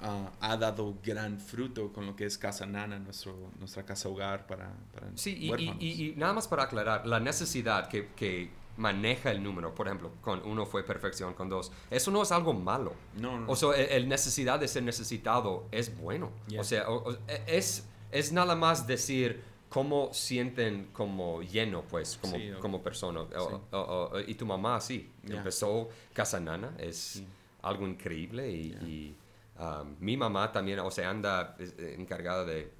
ah, ha dado gran fruto con lo que es Casa Nana, nuestro, nuestra casa hogar para, para Sí, y, y- y- y nada más para aclarar, la necesidad que, que maneja el número, por ejemplo, con uno fue perfección, con dos, eso no es algo malo. No, no, O sea, el, el necesidad de ser necesitado es bueno. Yeah. O sea, o- o- es, es nada más decir cómo sienten como lleno, pues, como, Sí, o- como persona. Sí. o- y tu mamá, sí, Yeah. empezó Casa Nana, es Sí. algo increíble y... Um, mi mamá también, o sea, anda eh, encargada de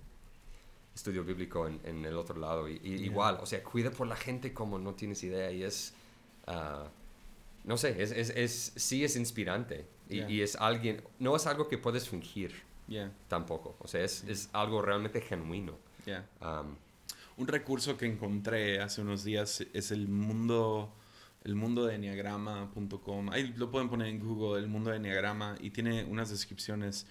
estudio bíblico en, en el otro lado. Y, y Yeah. igual, o sea, cuida por la gente como no tienes idea y es, ah, no sé, es, es, es- sí es inspirante. Y, Yeah. y es alguien, no es algo que puedes fingir Yeah, tampoco. O sea, es, es algo realmente genuino. yeah. Um, Un recurso que encontré hace unos días es el mundo, el mundo de enneagrama.com. Ahí lo pueden poner en Google, el mundo de enneagrama, y tiene unas descripciones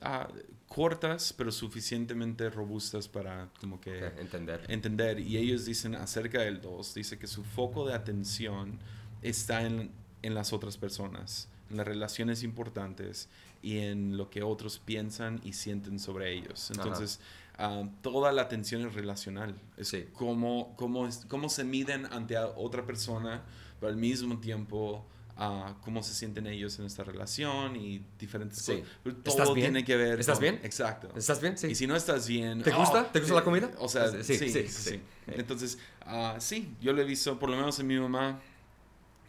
ah, cortas, pero suficientemente robustas para como que ok, entender. entender. Y ellos dicen acerca del 2, dice que su foco de atención está en, en las otras personas, en las relaciones importantes y en lo que otros piensan y sienten sobre ellos. Entonces, ah, toda la atención es relacional. Es Sí. cómo, cómo, es- cómo se miden ante a otra persona, pero al mismo tiempo... ah, cómo se sienten ellos en esta relación y diferentes Sí. cosas. Pero ¿Estás todo bien? tiene que ver ¿Estás con- bien? Exacto. ¿Estás bien? Sí. Y si no estás bien... ¿Te gusta? ¡oh! ¿Te gusta la comida? O sea, Sí, sí, sí, sí, sí. sí. Entonces, ah, sí, yo lo he visto, por lo menos en mi mamá,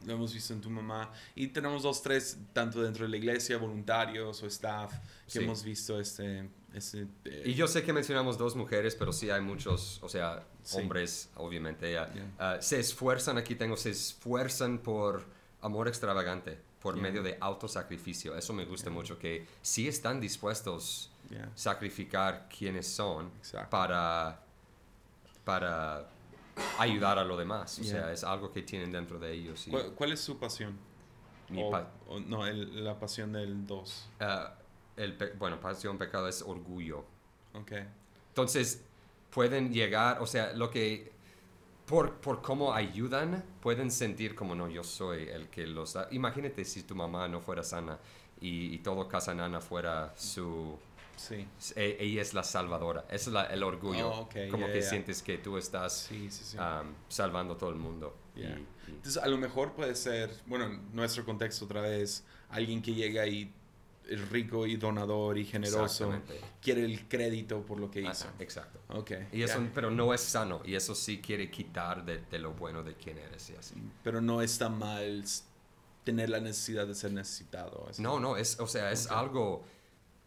lo hemos visto en tu mamá, y tenemos dos, tres, tanto dentro de la iglesia, voluntarios o staff, que Sí. hemos visto este... eh, Y yo sé que mencionamos dos mujeres, pero sí hay muchos, o sea, Sí. hombres, obviamente. ya. Yeah. Ah, se esfuerzan, aquí tengo, se esfuerzan por amor extravagante, por Yeah. medio de autosacrificio. Eso me gusta mucho, que sí están dispuestos yeah, a sacrificar quienes son Exacto. para, para ayudar a lo demás. O Yeah. sea, es algo que tienen dentro de ellos. y ¿Cuál, cuál es su pasión? mi O- pa- o no, el- la pasión del 2. ah, el bueno, pasión, pecado es orgullo. Ok. Entonces, pueden llegar, o sea, lo que, por, por cómo ayudan, pueden sentir como, no, yo soy el que los da. Imagínate si tu mamá no fuera sana y, y todo Casa Nana fuera su... Sí. e- ella es la salvadora. Eso es la- el orgullo. Oh, ok, como ya, que ya. sientes que tú estás Sí, sí, sí. um, salvando todo el mundo. Y- Yeah. y- Entonces, a lo mejor puede ser, bueno, en nuestro contexto otra vez, alguien que llega y es rico y donador y generoso, quiere el crédito por lo que Ajá, hizo. exacto. Ok. Y eso, pero no es sano. Y eso sí quiere quitar de, de lo bueno de quién eres y así. Pero no está mal tener la necesidad de ser necesitado. así. No, no, es, o sea, es Ok. algo,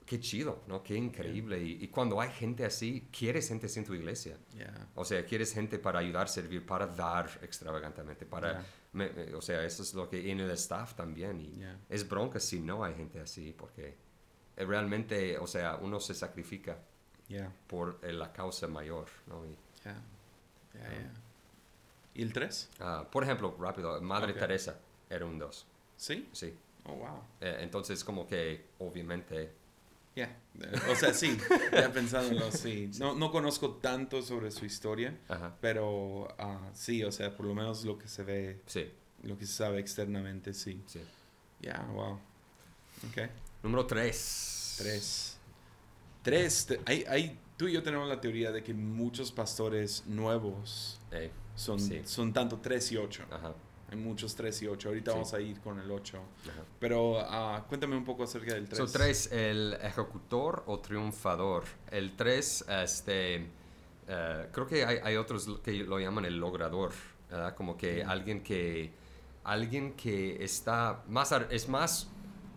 qué chido, ¿no? Qué increíble. Y, y cuando hay gente así, quieres gente en tu iglesia. Yeah. O sea, quieres gente para ayudar, servir, para dar extravagantemente, para... Yeah. Me- me- o sea, eso es lo que en el staff también. Y Yeah. es bronca si no hay gente así, porque eh, realmente, o sea, uno se sacrifica Yeah. por eh, la causa mayor, ¿no? Y, Yeah. Yeah. ¿Y el 3? ah, por ejemplo, rápido, Madre Ok. Teresa era un dos, ¿Sí? sí. Oh, wow. Eh, entonces, como que, obviamente, Yeah. O sea, sí, ya pensándolo, sí. No, no conozco tanto sobre su historia, ajá, pero ah, sí, o sea, por lo menos lo que se ve, sí, lo que se sabe externamente, sí. sí. Yeah, wow. Ok. Número 3. Tres. Tres. te- hay, hay, tú y yo tenemos la teoría de que muchos pastores nuevos son, Sí. son tanto tres y ocho. Ajá. Hay muchos tres y ocho. Ahorita Sí. vamos a ir con el ocho. ajá. Pero ah, cuéntame un poco acerca del tres. So, 3, el ejecutor o triunfador. El 3, este, eh, creo que hay, hay otros que lo llaman el logrador, ¿verdad? Como que alguien que, alguien que está más, es más,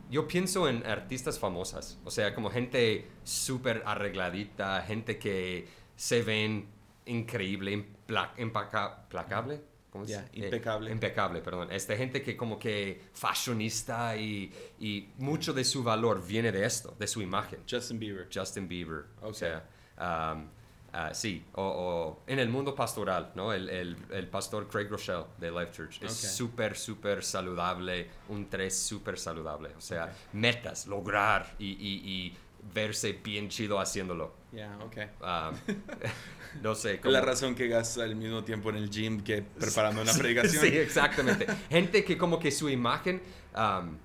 yo pienso en artistas famosas, o sea, como gente súper arregladita, gente que se ven increíble, impla- impaca- implacable. ¿Cómo se Ya, dice? Eh, impecable. impecable, perdón. Este, gente que como que fashionista y, y mucho de su valor viene de esto, de su imagen. Justin Bieber. Justin Bieber. O Ok. sea, um, ah, sí, o, o en el mundo pastoral, ¿no? El, el, el pastor Craig Rochelle de Life Church es Ok. súper, súper saludable, un tres súper saludable. O sea, Ok. metas, lograr y, y, y verse bien chido haciéndolo. Ya, ok. Um, no sé. Es como- la razón que gasta el mismo tiempo en el gym que preparando una predicación. Sí, exactamente. Gente que como que su imagen um,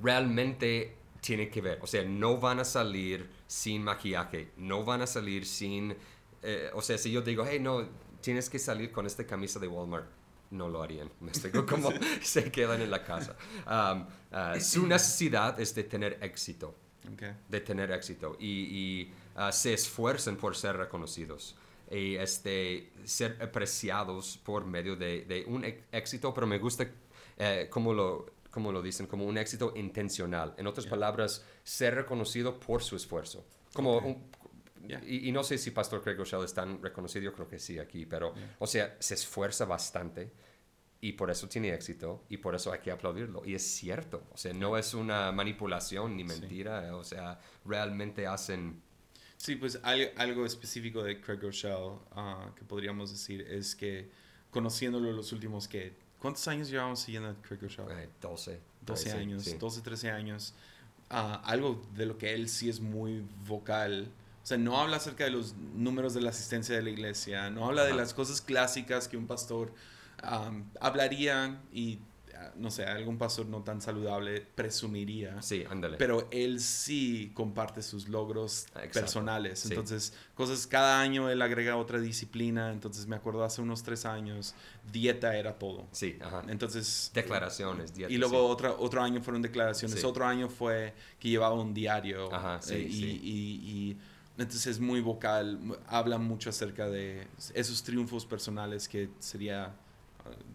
realmente tiene que ver. O sea, no van a salir sin maquillaje, no van a salir sin... eh, o sea, si yo digo, hey, no, tienes que salir con esta camisa de Walmart, no lo harían. Me explico como se quedan en la casa. Um, ah, su necesidad es de tener éxito Ok. de tener éxito y, y, ah, se esfuerzan por ser reconocidos y este, ser apreciados por medio de, de un ex- éxito, pero me gusta eh, como lo como lo dicen, como un éxito intencional. En otras palabras, ser reconocido por su esfuerzo. Como Ok. un- Yeah. y, y no sé si Pastor Craig Rochelle es tan reconocido, yo creo que sí aquí, pero, o sea, se esfuerza bastante y por eso tiene éxito y por eso hay que aplaudirlo. Y es cierto, o sea, no es una manipulación ni mentira, eh, o sea, realmente hacen... Sí, pues al- algo específico de Craig Rochelle ah, que podríamos decir es que conociéndolo los últimos que... ¿Cuántos años llevamos siguiendo a Craig Rochelle? eh, 12. 12 13, años, sí. 12, 13 años. Ah, algo de lo que él sí es muy vocal. O sea, no habla acerca de los números de la asistencia de la iglesia, no habla de las cosas clásicas que un pastor am, hablaría y, no sé, algún pastor no tan saludable presumiría. Sí, ándale. Pero él sí comparte sus logros Exacto. personales. Sí. Entonces, cosas, cada año él agrega otra disciplina. Entonces, me acuerdo hace unos tres años, dieta era todo. Sí, ajá. Entonces, Declaraciones, dietas, y luego sí. otra, otro año fueron declaraciones. Sí. Otro año fue que llevaba un diario. Ajá, sí, eh, y, sí. y- y entonces es muy vocal. Habla mucho acerca de esos triunfos personales que sería ah,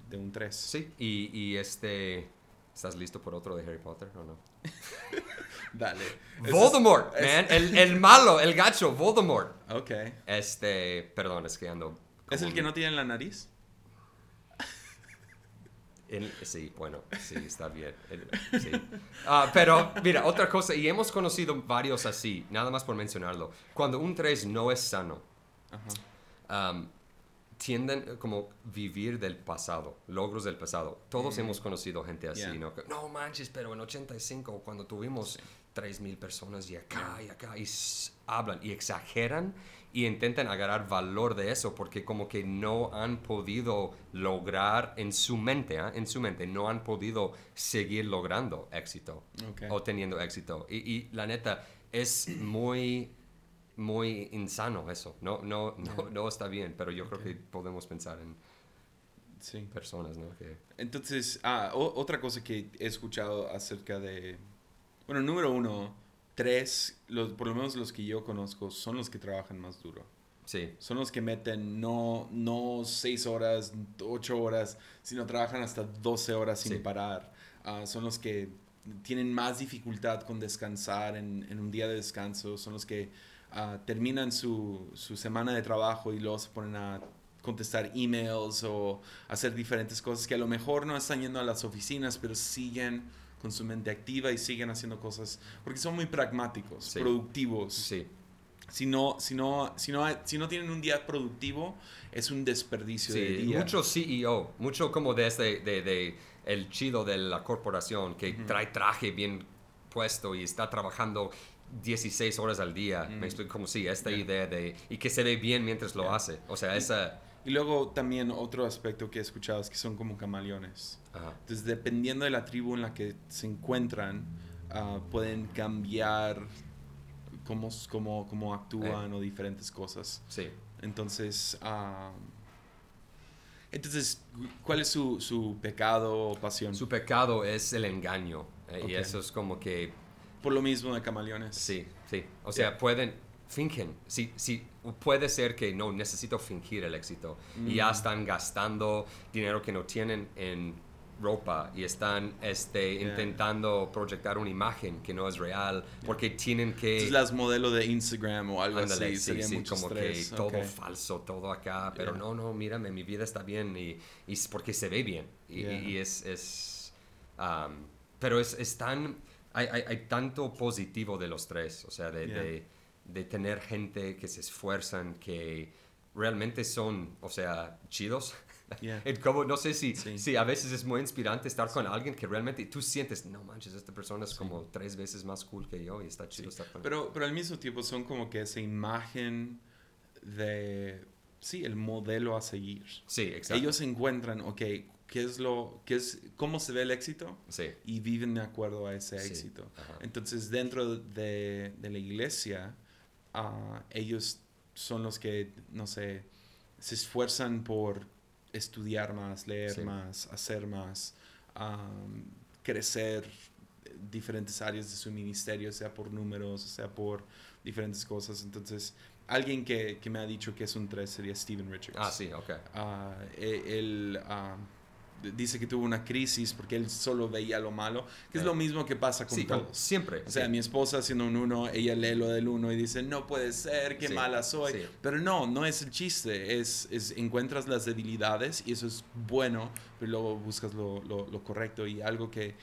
de un 3. Sí, y, y este... ¿Estás listo por otro de Harry Potter o no? Dale. Es- Voldemort, es- man. El, el malo, el gacho, Voldemort. Ok. Este, perdón, es que ando... ¿Es el que no tiene la nariz? El- sí, bueno, sí, está bien. el- sí. Ah, pero, mira, otra cosa, y hemos conocido varios así, nada más por mencionarlo. Cuando un 3 no es sano, um, tienden como vivir del pasado, logros del pasado. Todos hemos conocido gente así, Yeah. ¿no? No manches, pero en 85, cuando tuvimos 3.000 personas y acá y acá, y hablan y exageran y intentan agarrar valor de eso porque como que no han podido lograr en su mente, ¿ah? en su mente, no han podido seguir logrando éxito Ok. o teniendo éxito. Y, y la neta, es muy, muy insano eso. No, no, no, no está bien, pero yo creo que podemos pensar en Sí. personas, ¿no? Que, Entonces, ah, o- otra cosa que he escuchado acerca de... Bueno, número uno, tres, los, por lo menos los que yo conozco, son los que trabajan más duro. sí, Son los que meten no, no seis horas, ocho horas, sino trabajan hasta 12 horas sin Sí. parar. Ah, son los que tienen más dificultad con descansar en, en un día de descanso. Son los que ah, terminan su, su semana de trabajo y luego se ponen a contestar emails o hacer diferentes cosas que a lo mejor no están yendo a las oficinas, pero siguen con su mente activa y siguen haciendo cosas porque son muy pragmáticos, Sí. productivos. sí, Si no, si, no, si, no, si no tienen un día productivo, es un desperdicio de sí. día. Mucho CEO, mucho como de este, de, de el chido de la corporación que trae traje bien puesto y está trabajando 16 horas al día. Me explico como sí, esta Yeah. idea de... Y que se ve bien mientras lo Yeah. hace. O sea, esa... Y luego también otro aspecto que he escuchado es que son como camaleones. Ajá. Entonces, dependiendo de la tribu en la que se encuentran, ah, pueden cambiar cómo, cómo, cómo actúan o diferentes cosas. Sí. Entonces, ah, entonces, ¿cuál es su, su pecado o pasión? Su pecado es el engaño. eh, Ok. Y eso es como que Por lo mismo de camaleones. Sí, sí. O sea, pueden, fingen. Sí, sí, puede ser que no necesito fingir el éxito. Y ya están gastando dinero que no tienen en ropa y están este, Yeah. intentando proyectar una imagen que no es real porque tienen que... Entonces, las modelos de Instagram o algo así, sí, sería sí, mucho como estrés. que todo falso, todo acá, pero Yeah. no, no, mírame, mi vida está bien y, y es porque se ve bien. Y, Yeah. y es, es um, pero es, es tan, hay, hay, hay tanto positivo de los tres, o sea, de, Yeah. de, de tener gente que se esfuerzan, que realmente son, o sea, chidos. Yeah. Como, no sé si, Sí. si a veces es muy inspirante estar con alguien que realmente tú sientes, no manches, esta persona es como tres veces más cool que yo y está chido estar con él. Pero, pero al mismo tiempo son como que esa imagen de, sí, el modelo a seguir. Sí, exacto. Ellos encuentran, ok, ¿qué es lo, qué es, cómo se ve el éxito? Sí. Y viven de acuerdo a ese Sí, éxito. ajá. Entonces, dentro de, de la iglesia, ah, ellos son los que, no sé, se esfuerzan por estudiar más, leer Sí. más, hacer más, am, crecer diferentes áreas de su ministerio, sea por números, sea por diferentes cosas. Entonces, alguien que, que me ha dicho que es un 3 sería Steven Richards. Ah, sí, ok. Ah, e- él ah, d- dice que tuvo una crisis porque él solo veía lo malo, que es lo mismo que pasa con Sí, con- todos. siempre. O sea, sí. mi esposa haciendo un 1, ella lee lo del 1 y dice, no puede ser, qué Sí, mala soy. Pero no, no es el chiste, es, es encuentras las debilidades y eso es bueno, pero luego buscas lo, lo- lo correcto y algo que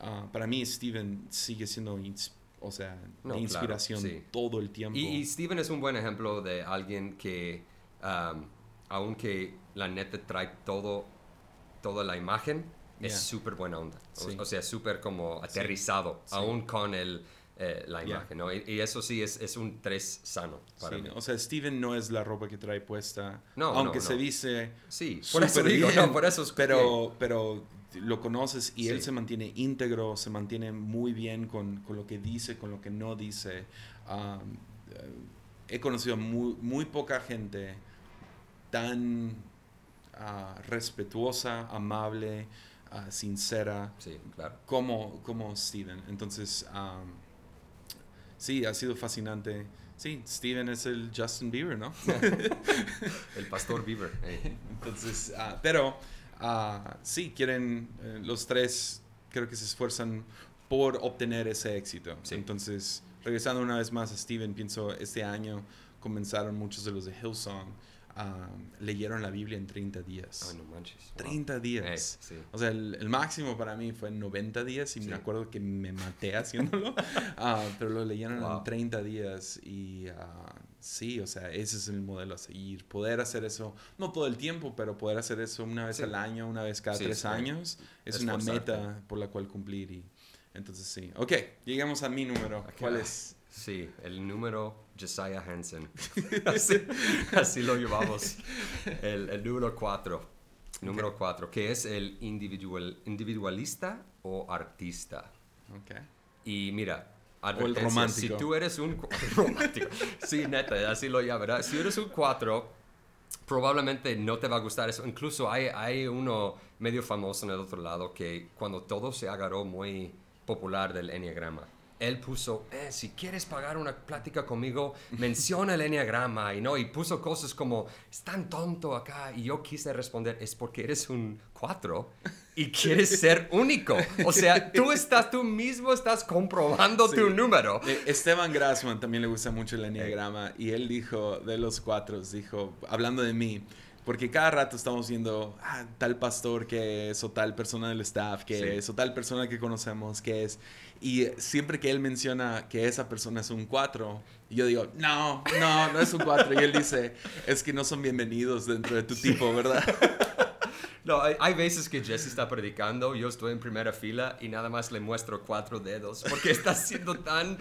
ah, para mí Steven sigue siendo, o sea, No, de claro, inspiración sí. todo el tiempo. Y, y Steven es un buen ejemplo de alguien que, um, aunque la neta trae todo, toda la imagen, es Yeah. súper buena onda. O- Sí. O, sea, súper como aterrizado, Sí. aún con el, eh, la Yeah. imagen, ¿no? Y, y eso sí es, es un tres sano para Sí, mí. o sea, Steven no es la ropa que trae puesta, No, aunque no, se no. dice Sí, por eso digo, bien, no, por eso es pero, pero lo conoces y él Sí. se mantiene íntegro, se mantiene muy bien con, con lo que dice, con lo que no dice. Eh, he conocido muy, muy poca gente tan ah, respetuosa, amable, ah, sincera Sí, claro. como, como Steven. Entonces, sí, ha sido fascinante. Sí, Steven es el Justin Bieber, ¿no? El pastor Bieber. Entonces, ah, pero sí, quieren, eh, los tres creo que se esfuerzan por obtener ese éxito. Sí. Entonces, regresando una vez más a Steven, pienso, este año comenzaron muchos de los de Hillsong, ah, leyeron la Biblia en 30 días. Ay, no manches. wow. 30 días. Eh, sí. O sea, el, el máximo para mí fue 90 días y Sí. me acuerdo que me maté haciéndolo, Ah, pero lo leyeron Wow. en 30 días y ah, sí, o sea, ese es el modelo a seguir. Poder hacer eso, no todo el tiempo, pero poder hacer eso una vez Sí. al año, una vez cada tres años, es una Esforzarte. meta por la cual cumplir. Y, entonces sí. Ok, llegamos a mi número. Aquí ¿Cuál es? Sí, el número Josiah Hansen. así, así lo llevamos. El, el número 4. Número 4, que es el individual, individualista o artista. Ok. Y mira, el advertencia, romántico. si tú eres un romántico, sí, neta, así lo llama, ¿verdad? Si eres un 4, probablemente no te va a gustar eso. Incluso hay, hay uno medio famoso en el otro lado que cuando todo se agarró muy popular del enneagrama, él puso, eh, si quieres pagar una plática conmigo, menciona el enneagrama y no, y puso cosas como, es tan tonto acá, y yo quise responder, es porque eres un 4 y quieres ser único. O sea, tú estás, tú mismo estás comprobando Sí. tu número. Eh, Esteban Grassman también le gusta mucho el enneagrama y él dijo de los cuatro, dijo, hablando de mí, porque cada rato estamos viendo ah, tal pastor que es o tal persona del staff que Sí. es o tal persona que conocemos que es y siempre que él menciona que esa persona es un cuatro, yo digo, no, no, no es un cuatro y él dice, es que no son bienvenidos dentro de tu tipo, ¿verdad? No, hay, hay veces que Jesse está predicando, yo estoy en primera fila y nada más le muestro cuatro dedos porque está siendo tan,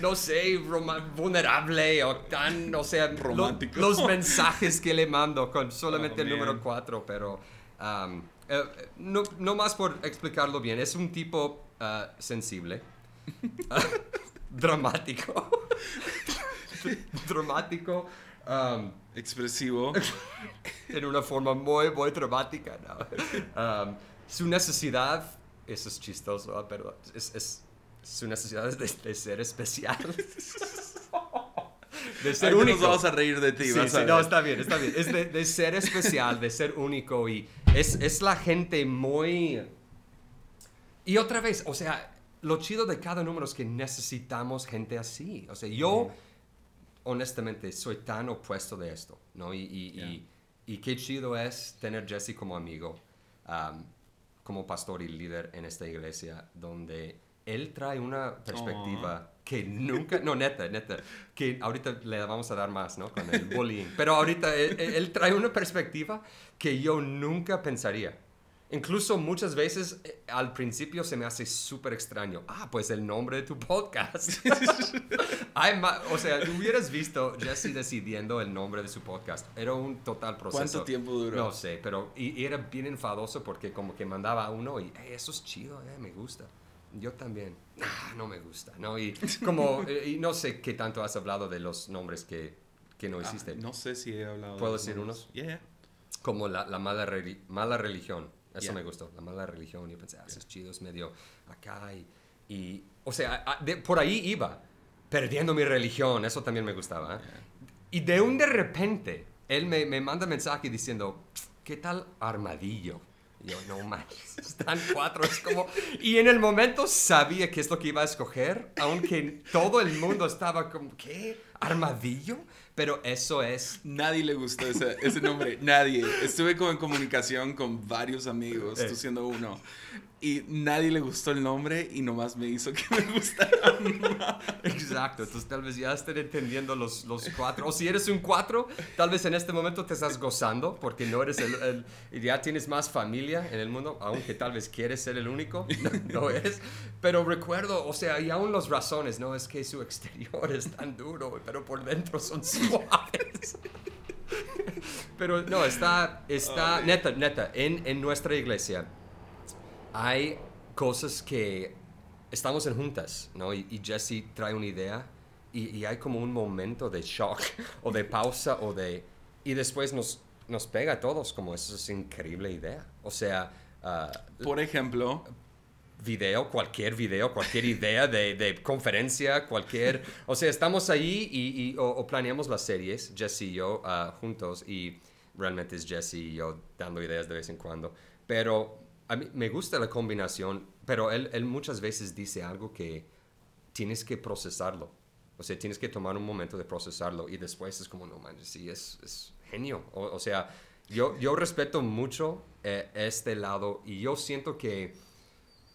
no sé, vulnerable o tan, o sea, lo- Romántico. los mensajes que le mando con solamente Oh, el número cuatro, pero um, eh, no, no más por explicarlo bien, es un tipo uh, sensible, dramático. dramático. um, Expresivo. en una forma muy, muy dramática. ¿no? Um, su necesidad, eso es chistoso, pero es, es- su necesidad es de, de ser especial. de ser Ahorita único. nos vamos a reír de ti, Sí, vas sí, a ver. no, está bien, está bien. Es de, de ser especial, de ser único y es, es la gente muy... Y otra vez, o sea, lo chido de cada número es que necesitamos gente así. O sea, yo honestamente soy tan opuesto de esto, ¿no? Y, y, y- y qué chido es tener Jesse como amigo, um, como pastor y líder en esta iglesia, donde él trae una perspectiva que nunca, no, neta, neta, que ahorita le vamos a dar más, ¿no? Con el bullying, pero ahorita él, él trae una perspectiva que yo nunca pensaría. Incluso muchas veces eh, al principio se me hace súper extraño. Ah, pues el nombre de tu podcast. O sea, hubieras visto Jesse decidiendo el nombre de su podcast. Era un total proceso. ¿Cuánto tiempo duró? No sé, pero y, y era bien enfadoso porque como que mandaba a uno y "Hey, eso es chido, eh, me gusta. Yo también. Ah, no me gusta, ¿no? Y como, eh, y no sé qué tanto has hablado de los nombres que, que no Ah, hiciste. no sé si he hablado. ¿Puedo de decir unos? Yeah. Como la, la mala, mala religión. Eso Yeah. me gustó. La mala religión. Y pensé, ah, eso es chido, es medio acá. Y, y, o sea, a- de- por ahí iba. Perdiendo mi religión. Eso también me gustaba. ¿eh? Y de un de repente, él me, me manda mensaje diciendo, ¿qué tal armadillo? Y yo, no manches, están cuatro, es como... Y en el momento sabía qué es lo que iba a escoger, aunque todo el mundo estaba como, ¿qué? ¿Armadillo? Pero eso es Nadie le gustó ese, ese nombre, nadie. Estuve como en comunicación con varios amigos, Eh. tú siendo uno, y nadie le gustó el nombre y nomás me hizo que me gustara. Exacto, entonces tal vez ya estén entendiendo los, los cuatro. O si eres un cuatro, tal vez en este momento te estás gozando porque no eres el, ya tienes más familia en el mundo, aunque tal vez quieres ser el único, no, no es. Pero recuerdo, o sea, y aún las razones, no es que su exterior es tan duro, pero por dentro son suaves. Pero no, está, está, neta, neta, en, en nuestra iglesia hay cosas que estamos en juntas, ¿no? Y, y Jesse trae una idea y, y hay como un momento de shock o de pausa o de... Y después nos, nos pega a todos como eso es increíble idea. O sea, ah, Por ejemplo, video, cualquier video, cualquier idea de, de conferencia, cualquier... O sea, estamos ahí y, y- o, o planeamos las series, Jesse y yo, ah, juntos, y realmente es Jesse y yo dando ideas de vez en cuando. Pero a mí me gusta la combinación, pero él, él muchas veces dice algo que tienes que procesarlo. O sea, tienes que tomar un momento de procesarlo y después es como, no manches, sí, es, es genio. O, o sea, yo, yo respeto mucho eh, este lado y yo siento que...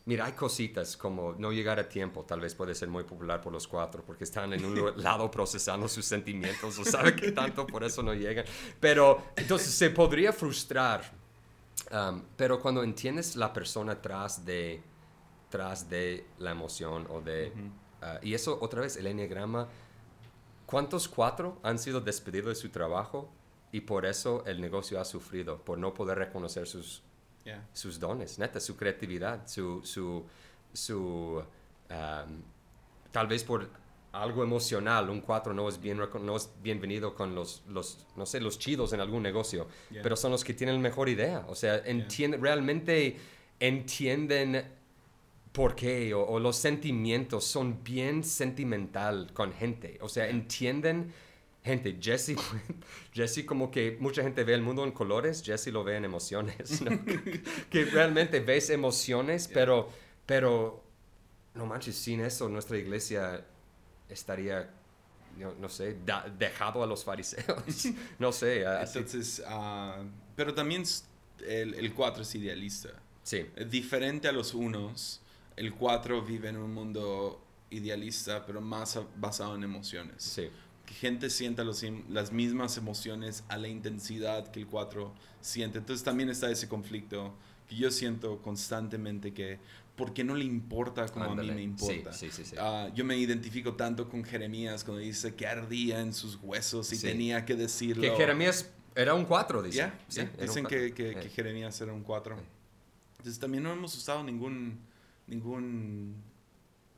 Mira, hay cositas como no llegar a tiempo, tal vez puede ser muy popular por los cuatro, porque están en un lado procesando sus sentimientos o saben que tanto por eso no llegan. Pero entonces se podría frustrar, um, pero cuando entiendes la persona tras de, tras de la emoción o de... uh, y eso otra vez, el enneagrama, ¿cuántos cuatro han sido despedidos de su trabajo y por eso el negocio ha sufrido, por no poder reconocer sus yeah. sus dones, neta, su creatividad, su, su, su um, tal vez por algo emocional, un 4 no es, bien, no es bienvenido con los, los, no sé, los chidos en algún negocio, Yeah. pero son los que tienen mejor idea, o sea, entienden, realmente entienden por qué o, o los sentimientos son bien sentimental con gente, o sea, entienden gente, Jesse, Jesse como que mucha gente ve el mundo en colores, Jesse lo ve en emociones, ¿no? que realmente ves emociones, pero, pero, no manches, sin eso nuestra iglesia estaría, no, no sé, da- dejado a los fariseos, no sé, Entonces, ah, pero también el, el 4 es idealista. sí, Diferente a los unos, el 4 vive en un mundo idealista, pero más basado en emociones. sí, Que gente sienta los las mismas emociones a la intensidad que el 4 siente. Entonces también está ese conflicto que yo siento constantemente que, ¿por qué no le importa como a mí me importa? Sí, sí, sí. Ah, yo me identifico tanto con Jeremías cuando dice que ardía en sus huesos y tenía que decirlo. que Jeremías era un 4, dice. Era un Dicen cuatro. que, que, Eh. que Jeremías era un 4. Sí. Entonces también no hemos usado ningún, ningún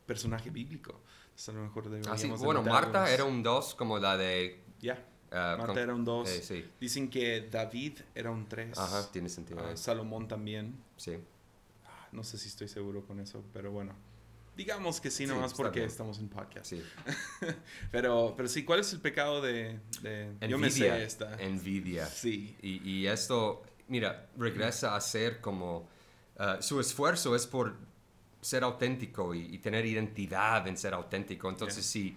personaje bíblico. Entonces, a lo mejor Ah, deberíamos sí. de Bueno, Marta algunos- era un 2 como la de... Ya, ah, Marta con- era un 2. Eh, sí. Dicen que David era un 3. Ajá, tiene sentido. Ah, Salomón también. sí. No sé si estoy seguro con eso, pero bueno. Digamos que sí, nomás porque bien. estamos en podcast. Sí. Pero, pero sí, ¿cuál es el pecado de...? de- Yo me Envidia. sé esta. Envidia. Sí. Y, y esto, mira, regresa a ser como... ah, su esfuerzo es por ser auténtico y, y tener identidad en ser auténtico. Entonces, sí...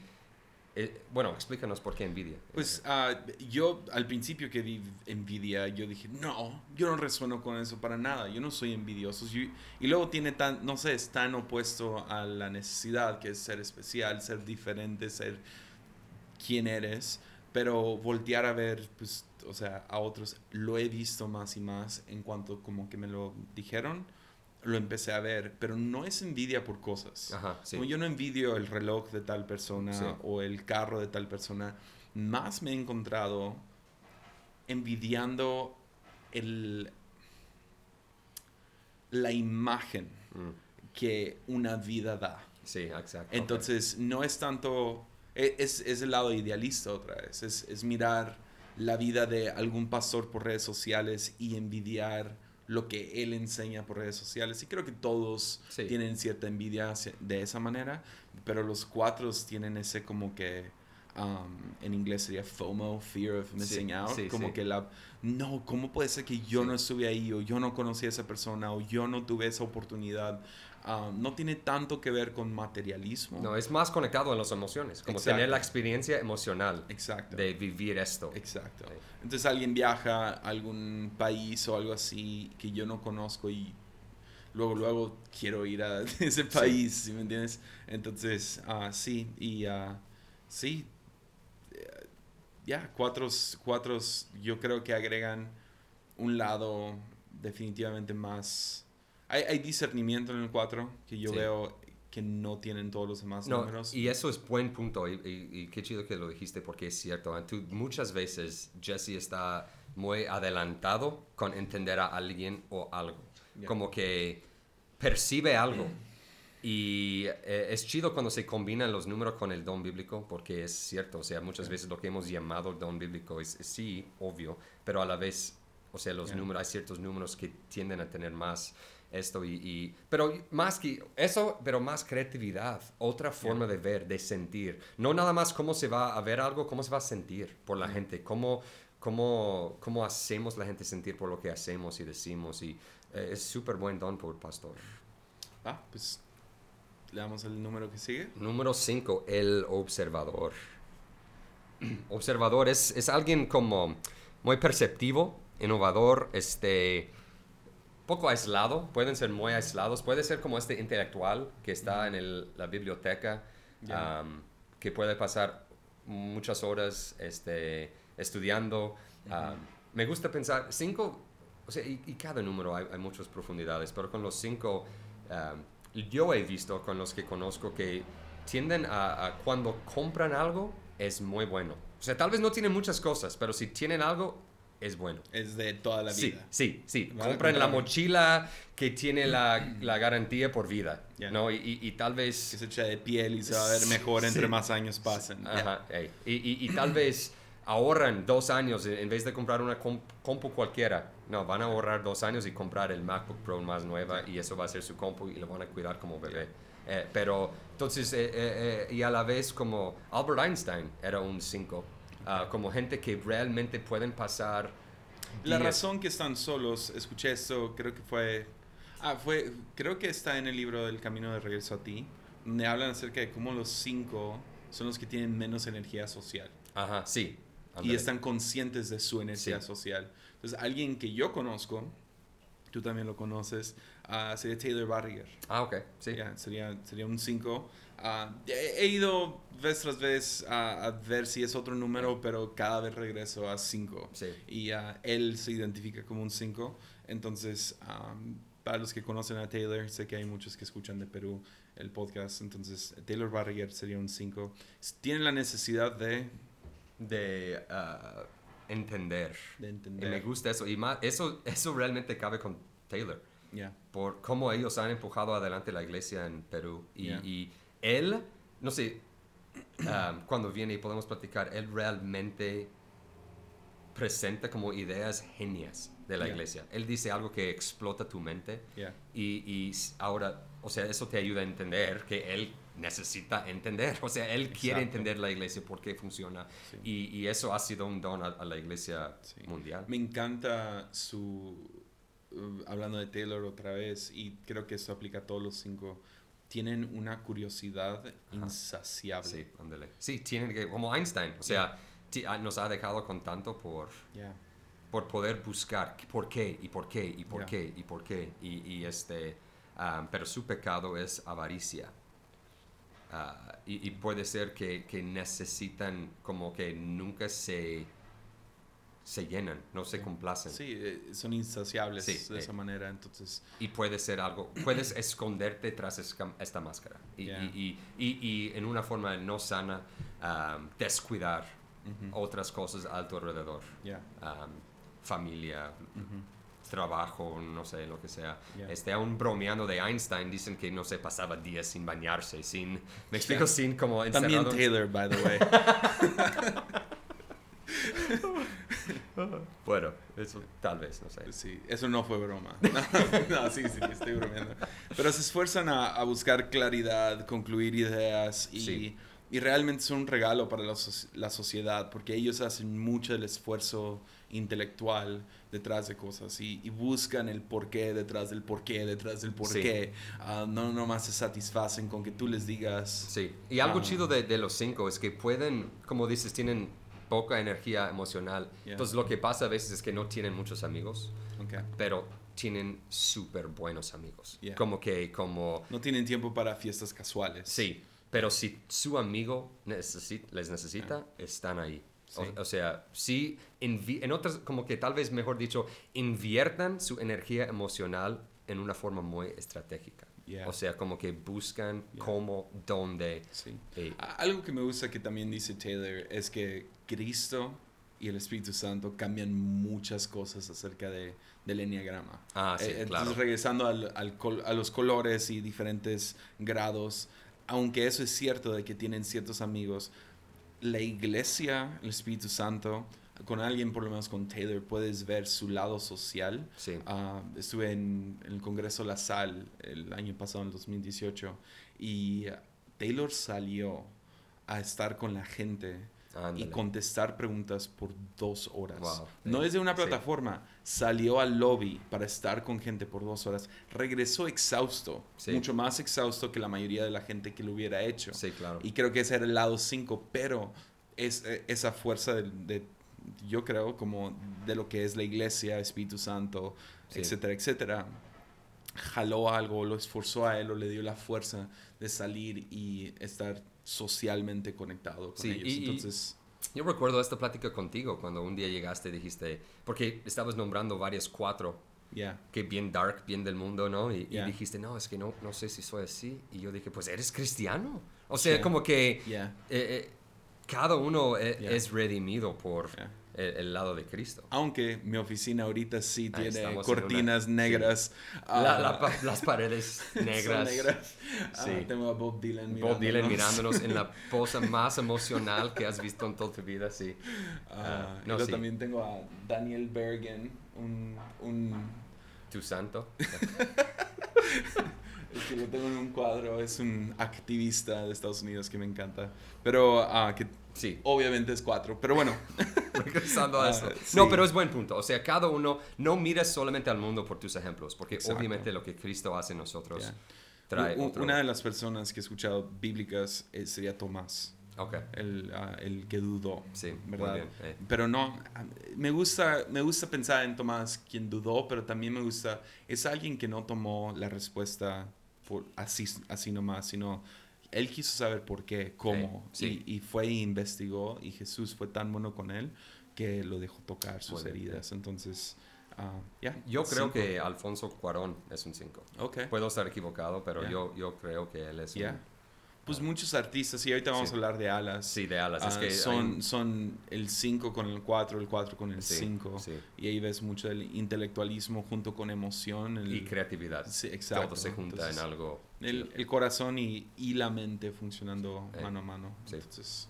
eh, bueno, explícanos por qué envidia. Pues ah, yo al principio que vi envidia, yo dije, no, yo no resueno con eso para nada, yo no soy envidioso. Y luego tiene tan, no sé, es tan opuesto a la necesidad que es ser especial, ser diferente, ser quien eres, pero voltear a ver, pues, o sea, a otros, lo he visto más y más en cuanto como que me lo dijeron, lo empecé a ver, pero no es envidia por cosas. Ajá, sí. Como yo no envidio el reloj de tal persona Sí. o el carro de tal persona, más me he encontrado envidiando el, la imagen Mm, que una vida da. sí, exacto. Entonces, no es tanto, e- es, es el lado idealista otra vez, es, es mirar la vida de algún pastor por redes sociales y envidiar lo que él enseña por redes sociales. Y creo que todos Sí. tienen cierta envidia de esa manera, pero los cuatro tienen ese como que, um, en inglés sería FOMO, Fear of Missing Sí, Out, sí, como sí. que la, no, ¿cómo puede ser que yo no estuve ahí o yo no conocí a esa persona o yo no tuve esa oportunidad? Um, no tiene tanto que ver con materialismo. No, es más conectado en las emociones, como Exacto. tener la experiencia emocional Exacto. de vivir esto. Exacto. Sí. Entonces alguien viaja a algún país o algo así que yo no conozco y luego, luego quiero ir a ese país, ¿sí me entiendes? Entonces, ah, sí, y ah, sí, eh, ya, cuatro, cuatro yo creo que agregan un lado definitivamente más... Hay, hay discernimiento en el 4 que yo Sí. veo que no tienen todos los demás No, números. y eso es buen punto, y, y- y qué chido que lo dijiste porque es cierto. ¿eh? Tú, muchas veces Jesse está muy adelantado con entender a alguien o algo. Ya. Como que percibe algo. Y eh, es chido cuando se combinan los números con el don bíblico, porque es cierto, o sea, muchas veces lo que hemos llamado don bíblico es, es sí, obvio, pero a la vez, o sea, los Ya. números, hay ciertos números que tienden a tener más esto y, y- pero más que eso, pero más creatividad, otra forma de ver, de sentir, no nada más cómo se va a ver algo, cómo se va a sentir por la gente, cómo, cómo, cómo hacemos la gente sentir por lo que hacemos y decimos y eh, es súper buen don por pastor. Ah, pues le damos el número que sigue. Número 5, el observador. Observador es, es alguien como muy perceptivo, innovador, este, poco aislado, pueden ser muy aislados, puede ser como este intelectual que está en el- la biblioteca, Ya. am, que puede pasar muchas horas este, estudiando. am, me gusta pensar, cinco, o sea, y, y cada número hay, hay muchas profundidades, pero con los cinco, am, yo he visto con los que conozco que tienden a, a cuando compran algo, es muy bueno. O sea, tal vez no tienen muchas cosas, pero si tienen algo, es bueno. Es de toda la Sí, vida. sí, sí. A Compran la mochila que tiene la, la garantía por vida, Ya. ¿no? Y, y- y tal Que vez... se echa de piel y se va a ver mejor entre Sí. más años pasen. Ajá, ey. Y, y- y tal vez ahorran dos años en vez de comprar una com- compu cualquiera. No, van a ahorrar dos años y comprar el MacBook Pro más nueva y eso va a ser su compu y lo van a cuidar como bebé. Eh, pero entonces, eh, eh, eh, y a la vez como Albert Einstein era un 5, como gente que realmente pueden pasar... La días- razón que están solos, escuché esto, creo que fue, ah, fue, creo que está en el libro del Camino de Regreso a ti, donde hablan acerca de cómo los cinco son los que tienen menos energía social Ajá, sí. y están conscientes de su energía Sí. social. Entonces, alguien que yo conozco, tú también lo conoces, ah, sería Taylor Barriger. Ah, ok, sí. Ya, sería, sería un 5. He, he ido vez tras vez a, a ver si es otro número, pero cada vez regreso a 5. Sí. Y ah, él se identifica como un 5. Entonces, am, para los que conocen a Taylor, sé que hay muchos que escuchan de Perú el podcast. Entonces, Taylor Barriger sería un 5. Tiene la necesidad de, De ah, entender. de Y me entender. gusta eso. Y más, eso, eso realmente cabe con Taylor. Ya. Por cómo ellos han empujado adelante la iglesia en Perú. Y, Yeah. y él, no sé, um, cuando viene y podemos platicar, él realmente presenta como ideas genias de la Yeah. iglesia. Él dice algo que explota tu mente Yeah. y, y ahora, o sea, eso te ayuda a entender que él necesita entender. O sea, él quiere entender la iglesia, por qué funciona. Sí. Y, y eso ha sido un don a, a la iglesia Sí. mundial. Me encanta su... hablando de Taylor otra vez, y creo que esto aplica a todos los cinco, tienen una curiosidad insaciable. Sí, ándale. Sí, tienen que, como Einstein, o sea, ah, nos ha dejado con tanto por, Yeah. por poder buscar por qué y por qué y por qué y por qué. Y, y este, ah, pero su pecado es avaricia. Ah, y, y puede ser que, que necesitan como que nunca se, se llenan, no se complacen. Sí, eh, son insaciables Sí, de eh. esa manera, entonces... Y puede ser algo, puedes esconderte tras esta máscara. Y, Ya. y, y, y- en una forma no sana, ah, descuidar otras cosas a tu alrededor. Yeah. um, familia, trabajo, no sé, lo que sea. Yeah. Este, aún bromeando de Einstein, dicen que no se pasaba días sin bañarse, sin, me explico, sin como También encerrado. Taylor, by the way. Bueno, eso tal vez, no sé. Sí, eso no fue broma. No, no, sí, sí, estoy bromeando. Pero se esfuerzan a, a buscar claridad, concluir ideas y, Sí. y realmente son un regalo para la, la sociedad porque ellos hacen mucho del esfuerzo intelectual detrás de cosas y, y buscan el porqué detrás del porqué detrás del porqué. Ah, no nomás se satisfacen con que tú les digas. Sí, y algo Ah. chido de, de los cinco es que pueden, como dices, tienen poca energía emocional. Yeah. Entonces lo que pasa a veces es que no tienen muchos amigos, pero tienen súper buenos amigos. Yeah. Como que, como, No tienen tiempo para fiestas casuales. Sí, pero si su amigo les necesita, están ahí. O, Sí. o sea, sí, en otras, como que tal vez mejor dicho, inviertan su energía emocional en una forma muy estratégica. Yeah. O sea, como que buscan Yeah. cómo, dónde. Sí. eh, Algo que me gusta que también dice Taylor es que Cristo y el Espíritu Santo cambian muchas cosas acerca de, del enneagrama. Ah, sí, Eh, claro. Entonces, regresando al, al col- a los colores y diferentes grados, aunque eso es cierto de que tienen ciertos amigos, la iglesia, el Espíritu Santo, con alguien por lo menos con Taylor, puedes ver su lado social. sí. Ah, estuve en, en el Congreso La Sal el año pasado, en el 2018, y Taylor salió a estar con la gente y Ándale. contestar preguntas por dos horas. Wow. No desde una Sí. plataforma, salió al lobby para estar con gente por dos horas. Regresó exhausto, Sí. mucho más exhausto que la mayoría de la gente que lo hubiera hecho. Sí, claro. Y creo que ese era el lado 5, pero es eh, esa fuerza de, de- yo creo, como de lo que es la iglesia, Espíritu Santo, Sí. etcétera, etcétera, jaló algo, lo esforzó a él o le dio la fuerza de salir y estar socialmente conectado con Sí, ellos. y- y- Entonces, Yo recuerdo esta plática contigo cuando un día llegaste y dijiste, porque estabas nombrando varias cuatro ya. que bien dark, bien del mundo, ¿no? Y, y Yeah. dijiste, no, es que no, no sé si soy así. Y yo dije, pues eres cristiano. O sea, Yeah. como que eh, eh, cada uno e- Yeah. es redimido por Yeah. El, el lado de Cristo. Aunque mi oficina ahorita sí Ahí tiene cortinas una- negras. La- ah, la pa- las paredes son negras. negras. Ah, Sí. tengo a Bob Dylan Bob Dylan mirándonos. mirándonos en la posa más emocional que has visto en toda tu vida, sí. Ah, Ah, y no, luego sí. también tengo a Daniel Bergen, un, un Tu santo. el que lo tengo en un cuadro, es un activista de Estados Unidos que me encanta. Pero ah, que Sí. obviamente es cuatro. Pero bueno, Regresando a Ah, eso. sí. No, pero es buen punto. O sea, cada uno, no mires solamente al mundo por tus ejemplos, porque Exacto. obviamente lo que Cristo hace en nosotros trae u- otro- una de las personas que he escuchado bíblicas eh, sería Tomás, Ok, el, ah, el que dudó. sí, ¿verdad? bien. eh. Pero no, ah, me gusta, me gusta pensar en Tomás quien dudó, pero también me gusta, es alguien que no tomó la respuesta por, así, así nomás, sino él quiso saber por qué, cómo, sí. Y, y fue e investigó y Jesús fue tan bueno con él que lo dejó tocar sus heridas. Entonces, ah, ya. Yo creo cinco. que Alfonso Cuarón es un 5. Ok. Puedo estar equivocado, pero yo, yo creo que él es un... Pues muchos artistas, y ahorita vamos Sí. a hablar de alas. Sí, de alas. es Ah, que son, un- son el 5 con el 4, el 4 con el Sí, 5. sí. Y ahí ves mucho el intelectualismo junto con emoción. El, y creatividad. Sí, exacto. Todo se junta Entonces, en algo. El, el corazón y, y la mente funcionando Eh, mano a mano. sí. Entonces,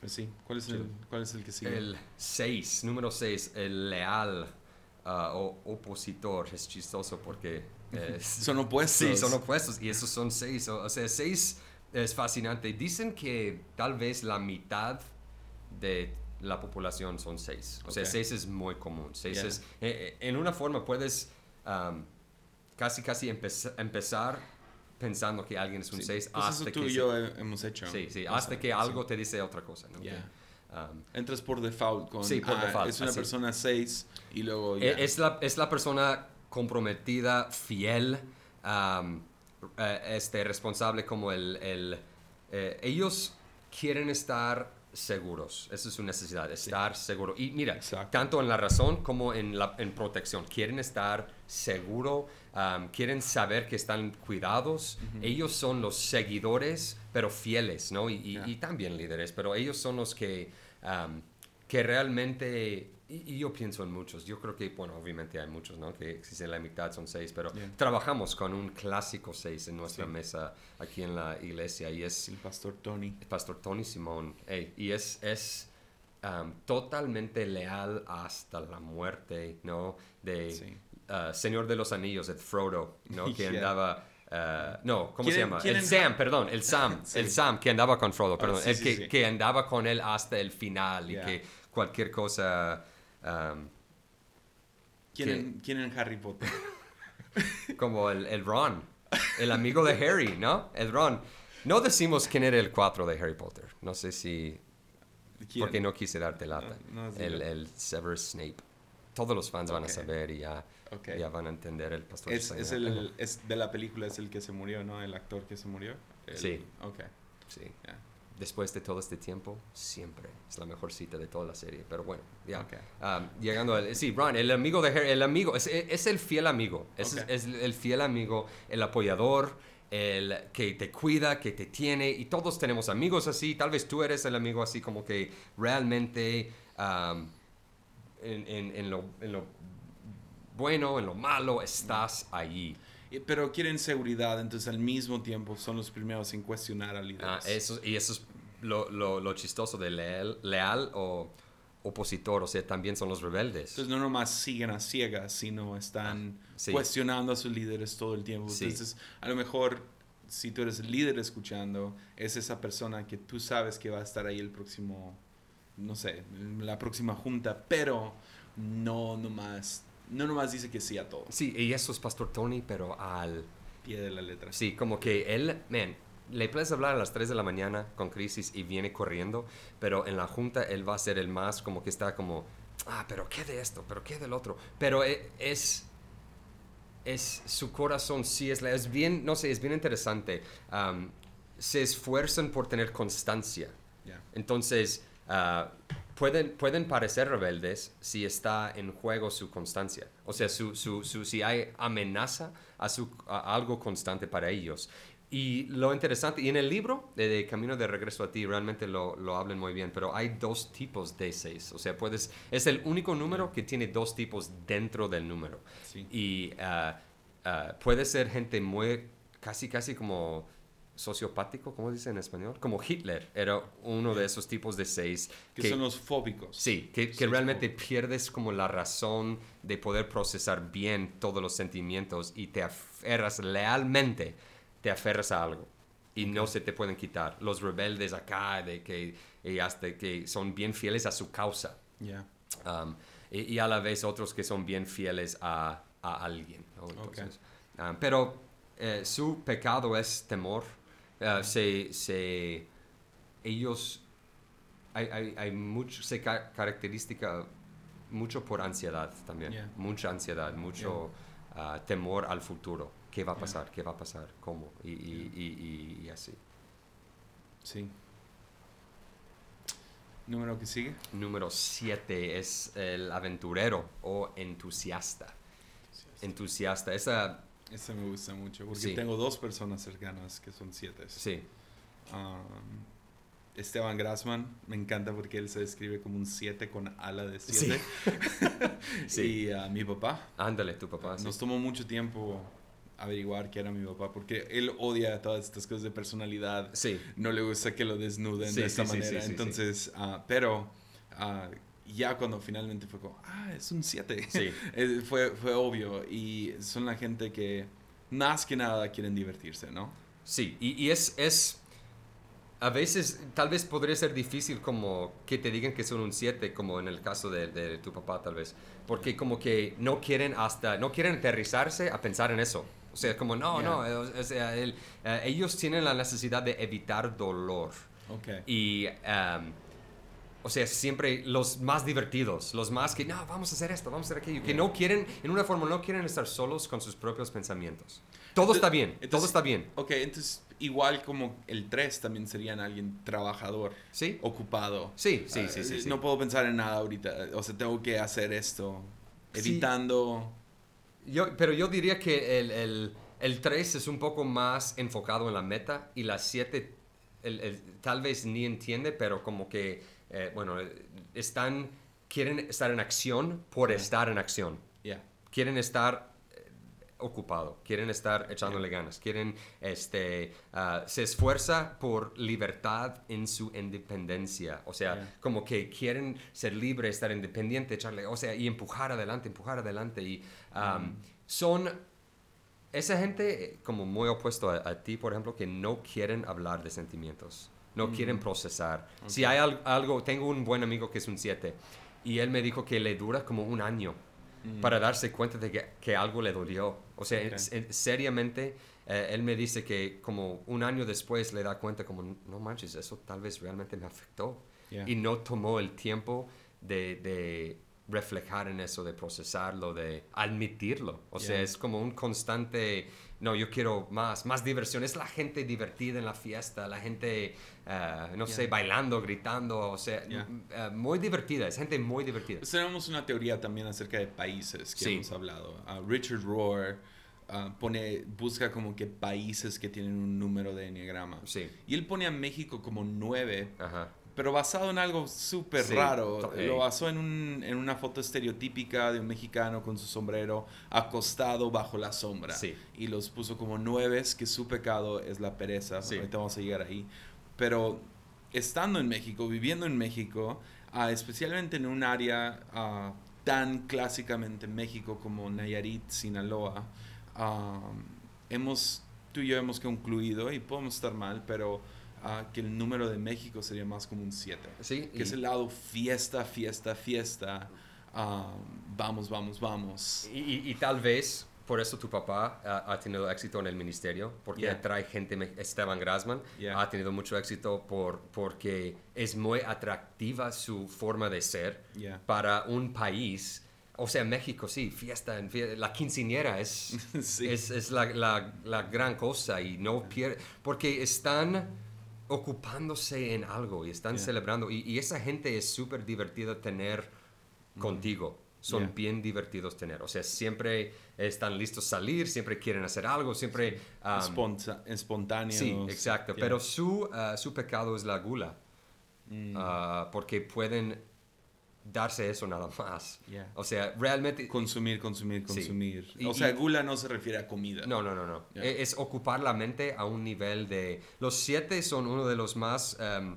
pues sí. ¿Cuál es, el. ¿Cuál es el que sigue? El 6, número 6, el leal ah, o opositor. Es chistoso porque... eh, Son opuestos. Sí, son opuestos y esos son 6. O, o sea, 6 es fascinante. Dicen que tal vez la mitad de la población son 6. O sea, Ok. 6 es muy común. 6 Yeah. es... eh, eh, en una forma puedes am, casi, casi empeza- empezar pensando que alguien es un Sí, 6 pues hasta eso tú que... y se- yo he- hemos hecho. Sí, sí, O hasta sea, que sí. algo te dice otra cosa. ¿no? Yeah. Am, Entras por default con. Sí, por ah, default, Es una así. persona 6 y luego. E-. Es, la, es la persona comprometida, fiel, am, eh, este, responsable como el... el, eh, ellos quieren estar seguros, esa es su necesidad, estar seguro. Y mira, Exacto. tanto en la razón como en, la, en protección, quieren estar seguro, quieren saber que están cuidados. Ellos son los seguidores, pero fieles, ¿no? Y, y- Yeah. y también líderes, pero ellos son los que, que realmente, y, y yo pienso en muchos, yo creo que, bueno, obviamente hay muchos, ¿no? Que existen la mitad, son seis, pero Yeah. trabajamos con un clásico seis en nuestra Sí. mesa aquí en la iglesia y es El pastor Tony. el pastor Tony Simón, ey, y es, es am, totalmente leal hasta la muerte, ¿no? De Sí. ah, Señor de los Anillos, el Frodo, ¿no? Que Yeah. andaba... ah, no, ¿cómo se ¿Quieren- llama? El Sam, perdón, el Sam, Sí. el Sam que andaba con Frodo, perdón, sí, el sí, que, que andaba con él hasta el final y Yeah. que cualquier cosa, am, ¿Quién, en, quién en Harry Potter? como el, el Ron, el amigo de Harry, ¿no? El Ron. No decimos quién era el 4 de Harry Potter, no sé si ¿Quién? porque no quise darte lata. No, no, sí, el, el Severus Snape. Todos los fans van a saber y ya, Ok. ya van a entender el pastor. Es, es el, es de la película, es el que se murió, ¿no? El actor que se murió. El- Sí. Ok. Sí. ya. Después de todo este tiempo, siempre es la mejor cita de toda la serie. Pero bueno, ya. Ok. Um, llegando al... Sí, Ron, el amigo de Harry, el amigo, es, es el fiel amigo. Es, el fiel amigo, el apoyador, el que te cuida, que te tiene. Y todos tenemos amigos así. Tal vez tú eres el amigo así como que realmente um, en, en- en lo, en lo bueno, en lo malo, estás allí. Pero quieren seguridad, entonces al mismo tiempo son los primeros en cuestionar al líder. Ah, eso, y eso es lo, lo- lo chistoso de leal, leal o opositor, o sea, también son los rebeldes. Entonces no nomás siguen a ciegas, sino están Ah, sí. cuestionando a sus líderes todo el tiempo. Sí. Entonces, a lo mejor, si tú eres el líder escuchando, es esa persona que tú sabes que va a estar ahí el próximo, no sé, la próxima junta, pero no nomás, no nomás dice que sí a todo. Sí, y eso es Pastor Tony, pero al... Pie de la letra. Sí, como que él, man, le puedes hablar a las 3 de la mañana con crisis y viene corriendo, pero en la junta él va a ser el más como que está como, ah, pero qué de esto, pero qué del otro. Pero e- es, es su corazón, sí, es, es bien, no sé, es bien interesante. Se esfuerzan por tener constancia. Entonces, ah, pueden, pueden parecer rebeldes si está en juego su constancia. O sea, su, su- su- si hay amenaza a, su, a algo constante para ellos. Y lo interesante, y en el libro de, de Camino de Regreso a Ti realmente lo, lo hablan muy bien, pero hay dos tipos de seis. O sea, puedes, es el único número que tiene dos tipos dentro del número. Sí. Y ah, ah, puede ser gente muy, casi, casi como sociopático, ¿cómo dice en español? Como Hitler era uno de esos tipos de seis. Que, son los fóbicos. Sí, que, realmente pierdes como la razón de poder procesar bien todos los sentimientos y te aferras lealmente, te aferras a algo y no se te pueden quitar. Los rebeldes acá, de que, y hasta que son bien fieles a su causa. Ya. Um, y, y a la vez otros que son bien fieles a, a alguien. ¿no? Entonces, um, pero eh, su pecado es temor. Uh, se, se- ellos, hay, hay, hay mucho, se ca- característica mucho por ansiedad también. Yeah. Mucha ansiedad, mucho uh, temor al futuro. ¿Qué va a pasar? ¿Qué va a pasar? ¿Cómo? Y, y- y- y- y así. Sí. Número que sigue. Número 7 es el aventurero o entusiasta. Entusiasta. Esa, Ese me gusta mucho porque Sí. tengo dos personas cercanas que son siete. sí. um, Esteban Grassman, me encanta porque él se describe como un 7 con ala de 7. Sí. Y uh, mi papá. Ándale, tu papá. sí. Nos tomó mucho tiempo averiguar que era mi papá porque él odia todas estas cosas de personalidad. Sí. No le gusta que lo desnuden Sí, de esta sí, sí, manera. sí, sí, Entonces, ah, pero ya cuando finalmente fue como, ah, es un 7. Sí. Eh, fue, fue obvio. Y son la gente que más que nada quieren divertirse, ¿no? Sí, y, y es, es, a veces, tal vez podría ser difícil como que te digan que son un 7, como en el caso de, de tu papá tal vez, porque como que no quieren hasta, no quieren aterrizarse a pensar en eso. O sea, como no, Yeah. no, o- o sea, el- eh, ellos tienen la necesidad de evitar dolor. Ok. Y, um, o sea, siempre los más divertidos, los más que, no, vamos a hacer esto, vamos a hacer aquello, que no quieren, en una forma, no quieren estar solos con sus propios pensamientos. Todo está bien, todo Entonces- está bien. Ok, entonces igual como el 3 también serían alguien trabajador, ¿Sí? ocupado. Sí, sí, Ah, sí, sí, sí. No puedo pensar en nada ahorita. O sea, tengo que hacer esto. Sí. Evitando. Yo, pero yo diría que el, el, el 3 es un poco más enfocado en la meta y la 7 el- el- tal vez ni entiende, pero como que, eh, bueno, están, quieren estar en acción por estar en acción. Ya. Quieren estar eh, ocupado, quieren estar echándole ganas, quieren, este, ah, se esfuerza por libertad en su independencia, o sea, Yeah. como que quieren ser libre, estar independiente, echarle, o sea, y empujar adelante, empujar adelante, y um, son esa gente eh, como muy opuesto a, a ti, por ejemplo, que no quieren hablar de sentimientos, no quieren procesar. Si hay al- algo, tengo un buen amigo que es un 7 y él me dijo que le dura como un año para darse cuenta de que, que algo le dolió. O sea, Ok. en- en- seriamente, eh, él me dice que como un año después le da cuenta como, no manches, eso tal vez realmente me afectó. Yeah. Y no tomó el tiempo de, de reflejar en eso, de procesarlo, de admitirlo. O sea, es como un constante, no, yo quiero más, más diversión. Es la gente divertida en la fiesta, la gente, eh, no sé, bailando, gritando, o sea, Yeah. muy divertida, es gente muy divertida. Pues tenemos una teoría también acerca de países que Sí. hemos hablado. Ah, Richard Rohr ah, pone, busca como que países que tienen un número de enneagrama. Sí, Y él pone a México como 9, ajá. Pero basado en algo súper Sí, raro. to- Lo basó en, un- en una foto estereotípica de un mexicano con su sombrero acostado bajo la sombra. Sí. Y los puso como nueves, que su pecado es la pereza. Sí. Ahorita vamos a llegar ahí. Pero estando en México, viviendo en México, ah, especialmente en un área ah, tan clásicamente México como Nayarit, Sinaloa, ah, hemos, tú y yo hemos concluido, y podemos estar mal, pero que el número de México sería más como un 7. Sí, Que es y- el lado fiesta, fiesta, fiesta. ah, vamos, vamos, vamos. Y, y- y tal vez por eso tu papá ha, ha tenido éxito en el ministerio, porque Yeah. atrae gente, Esteban Grassman Yeah. ha tenido mucho éxito por, porque es muy atractiva su forma de ser Yeah. para un país. O sea, México, sí, fiesta, en fie- la quinceañera es, Sí. es, es la, la- la gran cosa y no pierde, porque están ocupándose en algo y están Yeah. celebrando y, y esa gente es súper divertida tener contigo. Son Mm. Yeah. bien divertidos tener. O sea, siempre están listos a salir, siempre quieren hacer algo, siempre... um, Esponta- espontáneos. sí, exacto. Yeah. Pero su, uh, su pecado es la gula. Mm, uh, porque pueden darse eso nada más. Yeah. O sea, realmente... consumir, consumir, Sí. consumir. Y- o sea, y- gula no se refiere a comida. No, no, no, no. Yeah. E- Es ocupar la mente a un nivel de... Los siete son uno de los más um,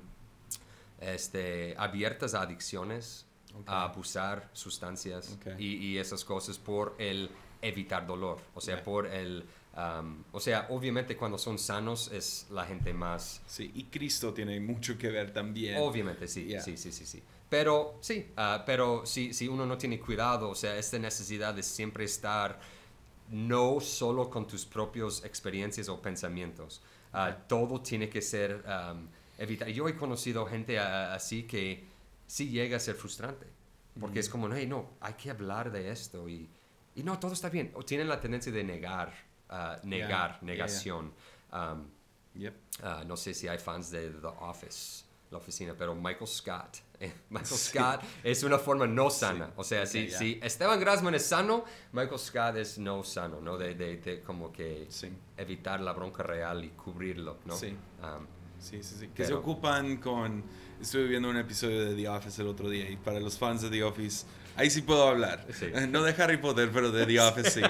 este, abiertas a adicciones, a abusar sustancias y, y esas cosas por el evitar dolor. O sea, Yeah. por el... um, o sea, obviamente cuando son sanos es la gente más... Sí, y Cristo tiene mucho que ver también. Obviamente, sí, Yeah. sí, sí, sí, sí. Pero sí, ah, pero si, si uno no tiene cuidado, o sea, esta necesidad de siempre estar no solo con tus propias experiencias o pensamientos, ah, todo tiene que ser um, evitado. Yo he conocido gente ah, así que sí llega a ser frustrante, porque es como, hey, no, hay que hablar de esto y, y no, todo está bien. O tienen la tendencia de negar, ah, negar, yeah, yeah. negación. Um, Yep. No sé si hay fans de The Office, la oficina, pero Michael Scott. Eh, Michael Sí. Scott es una forma no sana. Sí. O sea, Ok, si, ya. si Esteban Grassman es sano, Michael Scott es no sano, ¿no? De, de, de como que Sí. evitar la bronca real y cubrirlo, ¿no? Sí. Um, Sí, sí, sí. Que se ocupan con... Estuve viendo un episodio de The Office el otro día y para los fans de The Office, ahí sí puedo hablar. No de Harry Potter, pero de The Office sí.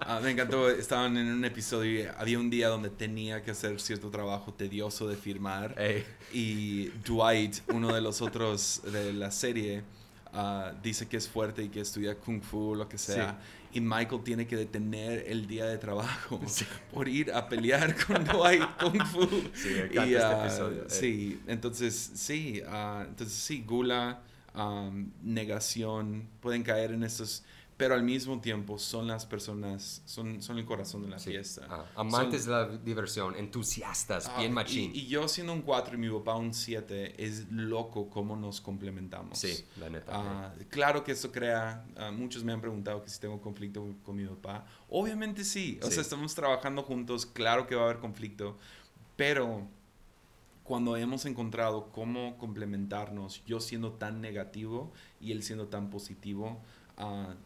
Ah, me encantó, estaban en un episodio y había un día donde tenía que hacer cierto trabajo tedioso de firmar. Y Dwight, uno de los otros de la serie, ah, dice que es fuerte y que estudia kung fu lo que sea y Michael tiene que detener el día de trabajo por ir a pelear con Dwight Kung Fu. Sí, este ah, episodio. Sí, entonces sí, uh, entonces sí, gula, um, negación, pueden caer en estos pero al mismo tiempo son las personas, son, son el corazón de la fiesta. Ah, amantes de la diversión, entusiastas, ah, bien machín. Y, yo siendo un 4 y mi papá un 7, es loco cómo nos complementamos. Sí, la neta. Ah, claro que esto crea, muchos me han preguntado que si tengo conflicto con mi papá. Obviamente sí, o sea, estamos trabajando juntos, claro que va a haber conflicto, pero cuando hemos encontrado cómo complementarnos, yo siendo tan negativo y él siendo tan positivo,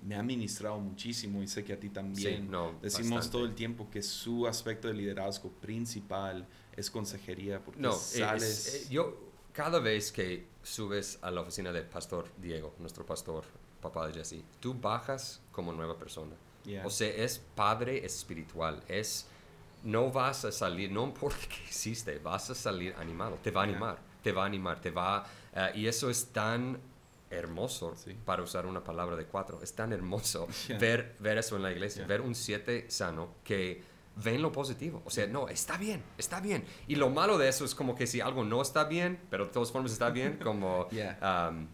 me ha ministrado muchísimo y sé que a ti también. Decimos todo el tiempo que su aspecto de liderazgo principal es consejería. Porque no, sales... Eh, yo cada vez que subes a la oficina del pastor Diego, nuestro pastor, papá de Jesse, tú bajas como nueva persona. O sea, es padre espiritual, es no vas a salir, no importa qué hiciste, vas a salir animado, te va a animar, te va a animar, te va, uh, y eso es tan hermoso, para usar una palabra de cuatro, es tan hermoso ver, ver eso en la iglesia, ver un siete sano que ven lo positivo. O sea, no, está bien, está bien. Y lo malo de eso es como que si algo no está bien, pero de todas formas está bien, como um,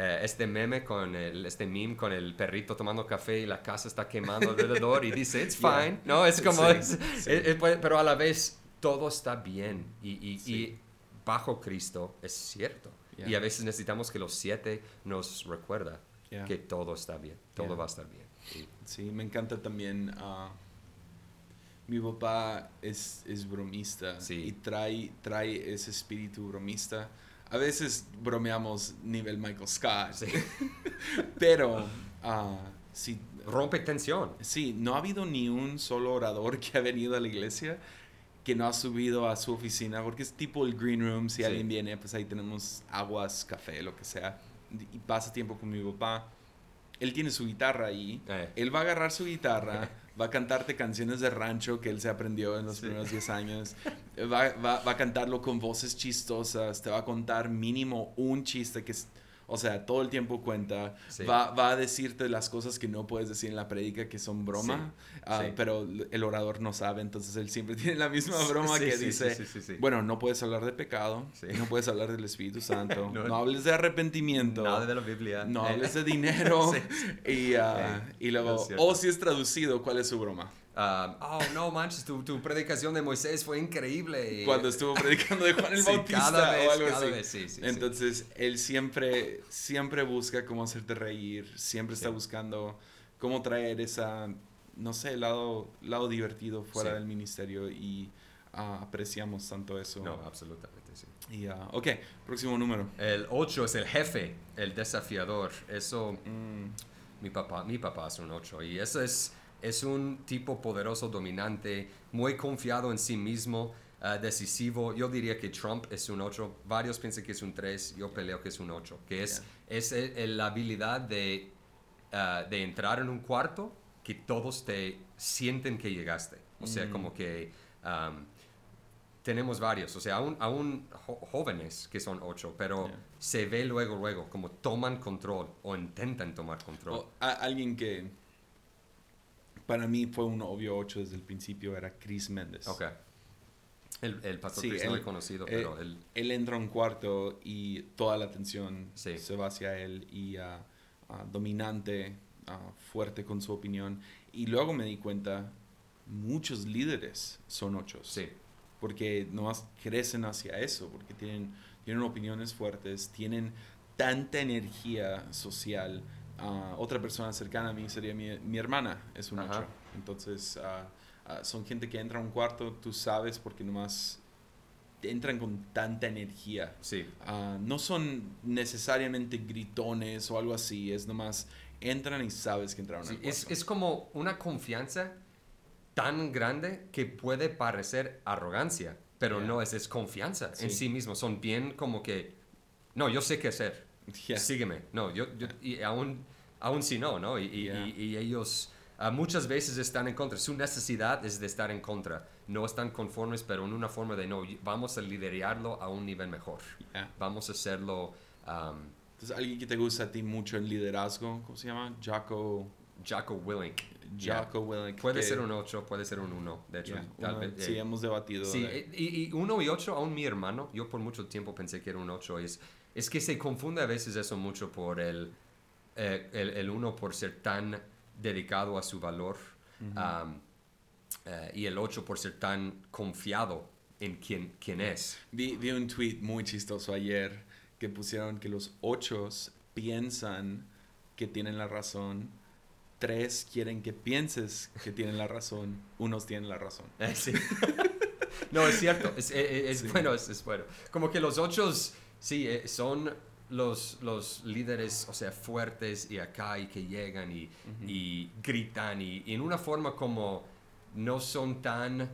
eh, este meme con el, este meme con el perrito tomando café y la casa está quemando alrededor y dice, it's fine. No, es como, pero a la vez todo está bien y, y bajo Cristo es cierto. Y a veces necesitamos que los siete nos recuerda que todo está bien, todo va a estar bien. Sí, me encanta también. Uh, mi papá es, es bromista y trae, trae ese espíritu bromista. A veces bromeamos nivel Michael Scott, pero uh, sí. Rompe tensión. Sí, no ha habido ni un solo orador que ha venido a la iglesia que no ha subido a su oficina, porque es tipo el green room, si alguien viene, pues ahí tenemos aguas, café, lo que sea, y pasa tiempo con mi papá. Él tiene su guitarra ahí, eh. él va a agarrar su guitarra, va a cantarte canciones de rancho que él se aprendió en los primeros 10 años, va, va, va, a cantarlo con voces chistosas, te va a contar mínimo un chiste que o sea, todo el tiempo cuenta. Va, va, a decirte las cosas que no puedes decir en la prédica que son broma, ah, pero el orador no sabe, entonces él siempre tiene la misma broma que dice, bueno, no puedes hablar de pecado, no puedes hablar del Espíritu Santo, no, hables de arrepentimiento, nada de la Biblia, no hables de dinero y, uh, y luego, o si es traducido, ¿cuál es su broma? Um, oh, no manches, tu, tu, predicación de Moisés fue increíble. Cuando estuvo predicando de Juan el Bautista o algo así. Entonces, él siempre, siempre busca cómo hacerte reír, siempre está buscando cómo traer esa, no sé, lado, lado divertido fuera del ministerio y ah, apreciamos tanto eso. No, absolutamente, sí. Y, uh, ok, próximo número. El 8 es el jefe, el desafiador. Eso, mm. mi, papá, mi papá es un 8 y eso es es un tipo poderoso, dominante, muy confiado en sí mismo, ah, decisivo. Yo diría que Trump es un 8. Varios piensan que es un 3. Yo peleo que es un 8. Que es, es la habilidad de, ah, de entrar en un cuarto que todos te sienten que llegaste. O sea, mm. como que tenemos varios. O sea, aún, aún jóvenes que son 8, pero se ve luego, luego, como toman control o intentan tomar control. alguien que para mí fue un obvio 8 desde el principio, era Chris Méndez. Ok. El, el pastor Chris no lo he conocido, pero él... Él entra a un cuarto y toda la atención se va hacia él y uh, dominante, uh, fuerte con su opinión. Y luego me di cuenta, muchos líderes son ochos. Sí. Porque nomás crecen hacia eso, porque tienen, tienen opiniones fuertes, tienen tanta energía social otra persona cercana a mí sería mi, mi hermana, es un 8. Entonces, ah, ah, son gente que entra a un cuarto, tú sabes, porque nomás entran con tanta energía. Sí. Ah, no son necesariamente gritones o algo así, es nomás entran y sabes que entraron al Es, es como una confianza tan grande que puede parecer arrogancia pero Yeah. no es, es confianza en Sí. sí mismo. Son bien como que, no, yo sé qué hacer. Yeah. Sígueme. No, yo, yo- y aún, aún si no, ¿no? Y, y- Yeah. y- y ellos ah, muchas veces están en contra. Su necesidad es de estar en contra. No están conformes, pero en una forma de, no, vamos a liderarlo a un nivel mejor. Yeah. Vamos a hacerlo... um, Entonces, alguien que te gusta a ti mucho en liderazgo, ¿cómo se llama? Jocko, Jocko Willink. Yeah. Jocko Willink. Puede que- ser un 8, puede ser un 1, de hecho. yeah, tal uno- vez, sí, eh, hemos debatido. Sí, de- eh, y, y uno y ocho, aún mi hermano, yo por mucho tiempo pensé que era un ocho, es, es que se confunde a veces eso mucho por el, eh, el, el uno por ser tan dedicado a su valor um, eh, y el ocho por ser tan confiado en quien, quien es. Vi, vi un tweet muy chistoso ayer que pusieron que los ochos piensan que tienen la razón, tres quieren que pienses que tienen la razón, unos tienen la razón. Eh, sí. no, es cierto, es, es Sí. bueno, es, es bueno. Como que los ochos, sí, eh, son los, los líderes, o sea, fuertes y acá y que llegan y, y gritan y, y en una forma como no son tan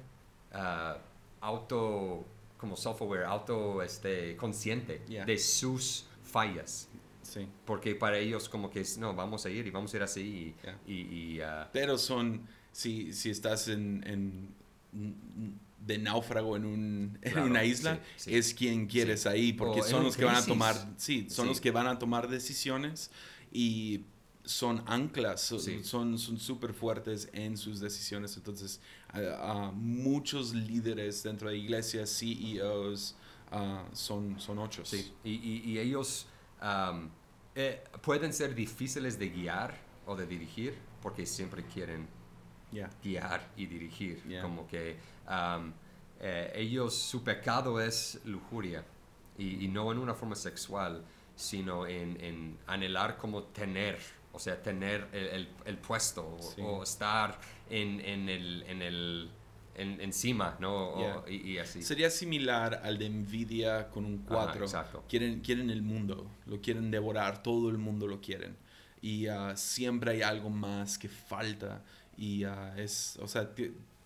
ah, auto, como software, auto este, consciente Yeah. de sus fallas. Sí. Porque para ellos como que es, no, vamos a ir y vamos a ir así y, Yeah. y, y, ah, Pero son, si, si estás en, en- de náufrago en, un, en Claro, una isla, sí, sí. es quien quieres ahí, porque O en son los que van a crisis. tomar, sí, son Sí. los que van a tomar decisiones y son anclas, so- Sí. son son súper fuertes en sus decisiones. Entonces, a, a muchos líderes dentro de iglesias, CEOs, ah, son, son ochos. Sí, y, y- y ellos am, eh, pueden ser difíciles de guiar o de dirigir porque siempre quieren Yeah. guiar y dirigir. Yeah. Como que am, eh, ellos, su pecado es lujuria y, y no en una forma sexual, sino en, en anhelar como tener, o sea, tener el, el- el puesto o, Sí. o estar en, en el... En el en- encima, ¿no? O- Yeah. y, y así. Sería similar al de Nvidia con un 4. exacto. Quieren, quieren el mundo, lo quieren devorar, todo el mundo lo quieren. Y ah, siempre hay algo más que falta. Y ah, es, o sea,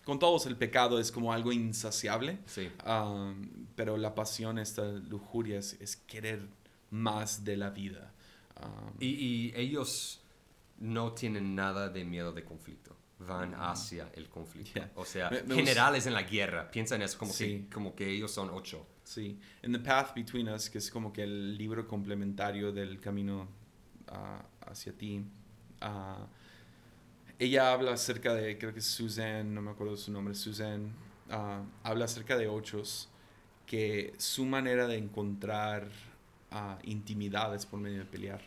con todos el pecado es como algo insaciable. Sí. ah, pero la pasión, esta lujuria, es, es querer más de la vida. Ah, Y, y ellos no tienen nada de miedo de conflicto. Van hacia el conflicto. Yeah. O sea, Me- me generales en la guerra. Piensan eso como, Sí. que, como que ellos son ocho. Sí, en The Path Between Us, que es como que el libro complementario del camino ah, hacia ti, ah, ella habla acerca de, creo que es Suzanne, no me acuerdo su nombre, Suzanne, ah, habla acerca de ochos, que su manera de encontrar ah, intimidad es por medio de pelear.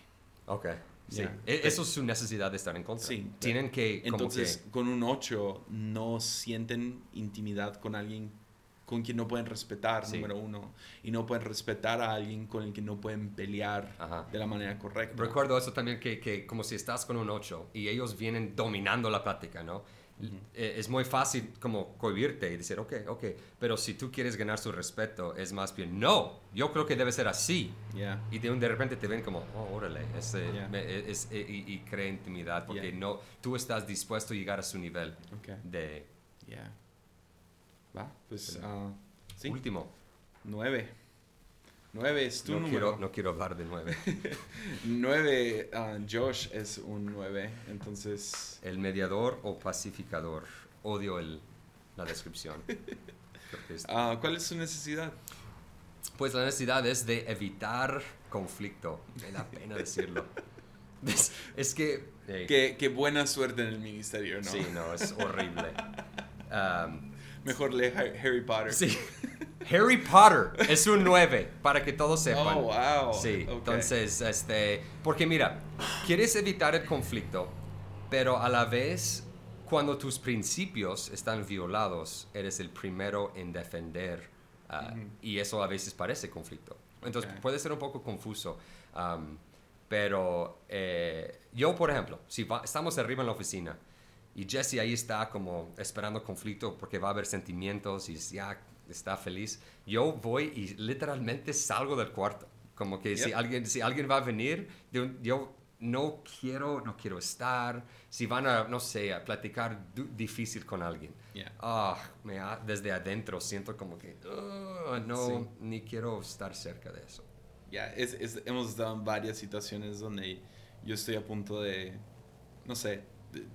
Ok. Sí. Yeah. Eso es su necesidad de estar en contra. Sí. Tienen que, como Entonces, con un 8 no sienten intimidad con alguien con quien no pueden respetar, Sí. número uno, y no pueden respetar a alguien con el que no pueden pelear Ajá. de la manera correcta. Recuerdo eso también que, que como si estás con un ocho y ellos vienen dominando la plática, ¿no? Eh, Es muy fácil como cohibirte y decir, ok, ok, pero si tú quieres ganar su respeto, es más bien, no, yo creo que debe ser así. Yeah. Y de, un- de repente te ven como, oh, órale, es, eh, Yeah. es- eh, y, y crea intimidad porque Yeah. no, tú estás dispuesto a llegar a su nivel Okay. de. Va, pues ah, sí, último. nueve. Nueve es tu No número. quiero, no quiero hablar de nueve. Nueve, ah, Josh es un nueve, entonces... El mediador o pacificador. Odio el, la descripción. Que es- ah, ¿Cuál es su necesidad? Pues la necesidad es de evitar conflicto. Me da pena decirlo. Es, es que... eh, Qué, qué buena suerte en el ministerio, ¿no? Sí, no, es horrible. Um, Mejor lee Har- Harry Potter. Sí. Harry Potter es un 9, para que todos sepan. Oh, wow. Sí, entonces, este, porque mira, quieres evitar el conflicto, pero a la vez, cuando tus principios están violados, eres el primero en defender, ah, y eso a veces parece conflicto. Entonces, Ok. puede ser un poco confuso. pero eh, yo, por ejemplo, si va- estamos arriba en la oficina y Jesse ahí está como esperando conflicto porque va a haber sentimientos y ya está feliz, yo voy y literalmente salgo del cuarto. Como que si, Yep. alguien, si alguien va a venir, un- yo no quiero, no quiero estar. Si van a, no sé, a platicar difícil con alguien, Yeah. ah, me ha- desde adentro siento como que, "Ah, no, Sí. ni quiero estar cerca de eso. Ya, es, es- hemos estado en varias situaciones donde yo estoy a punto de, no sé,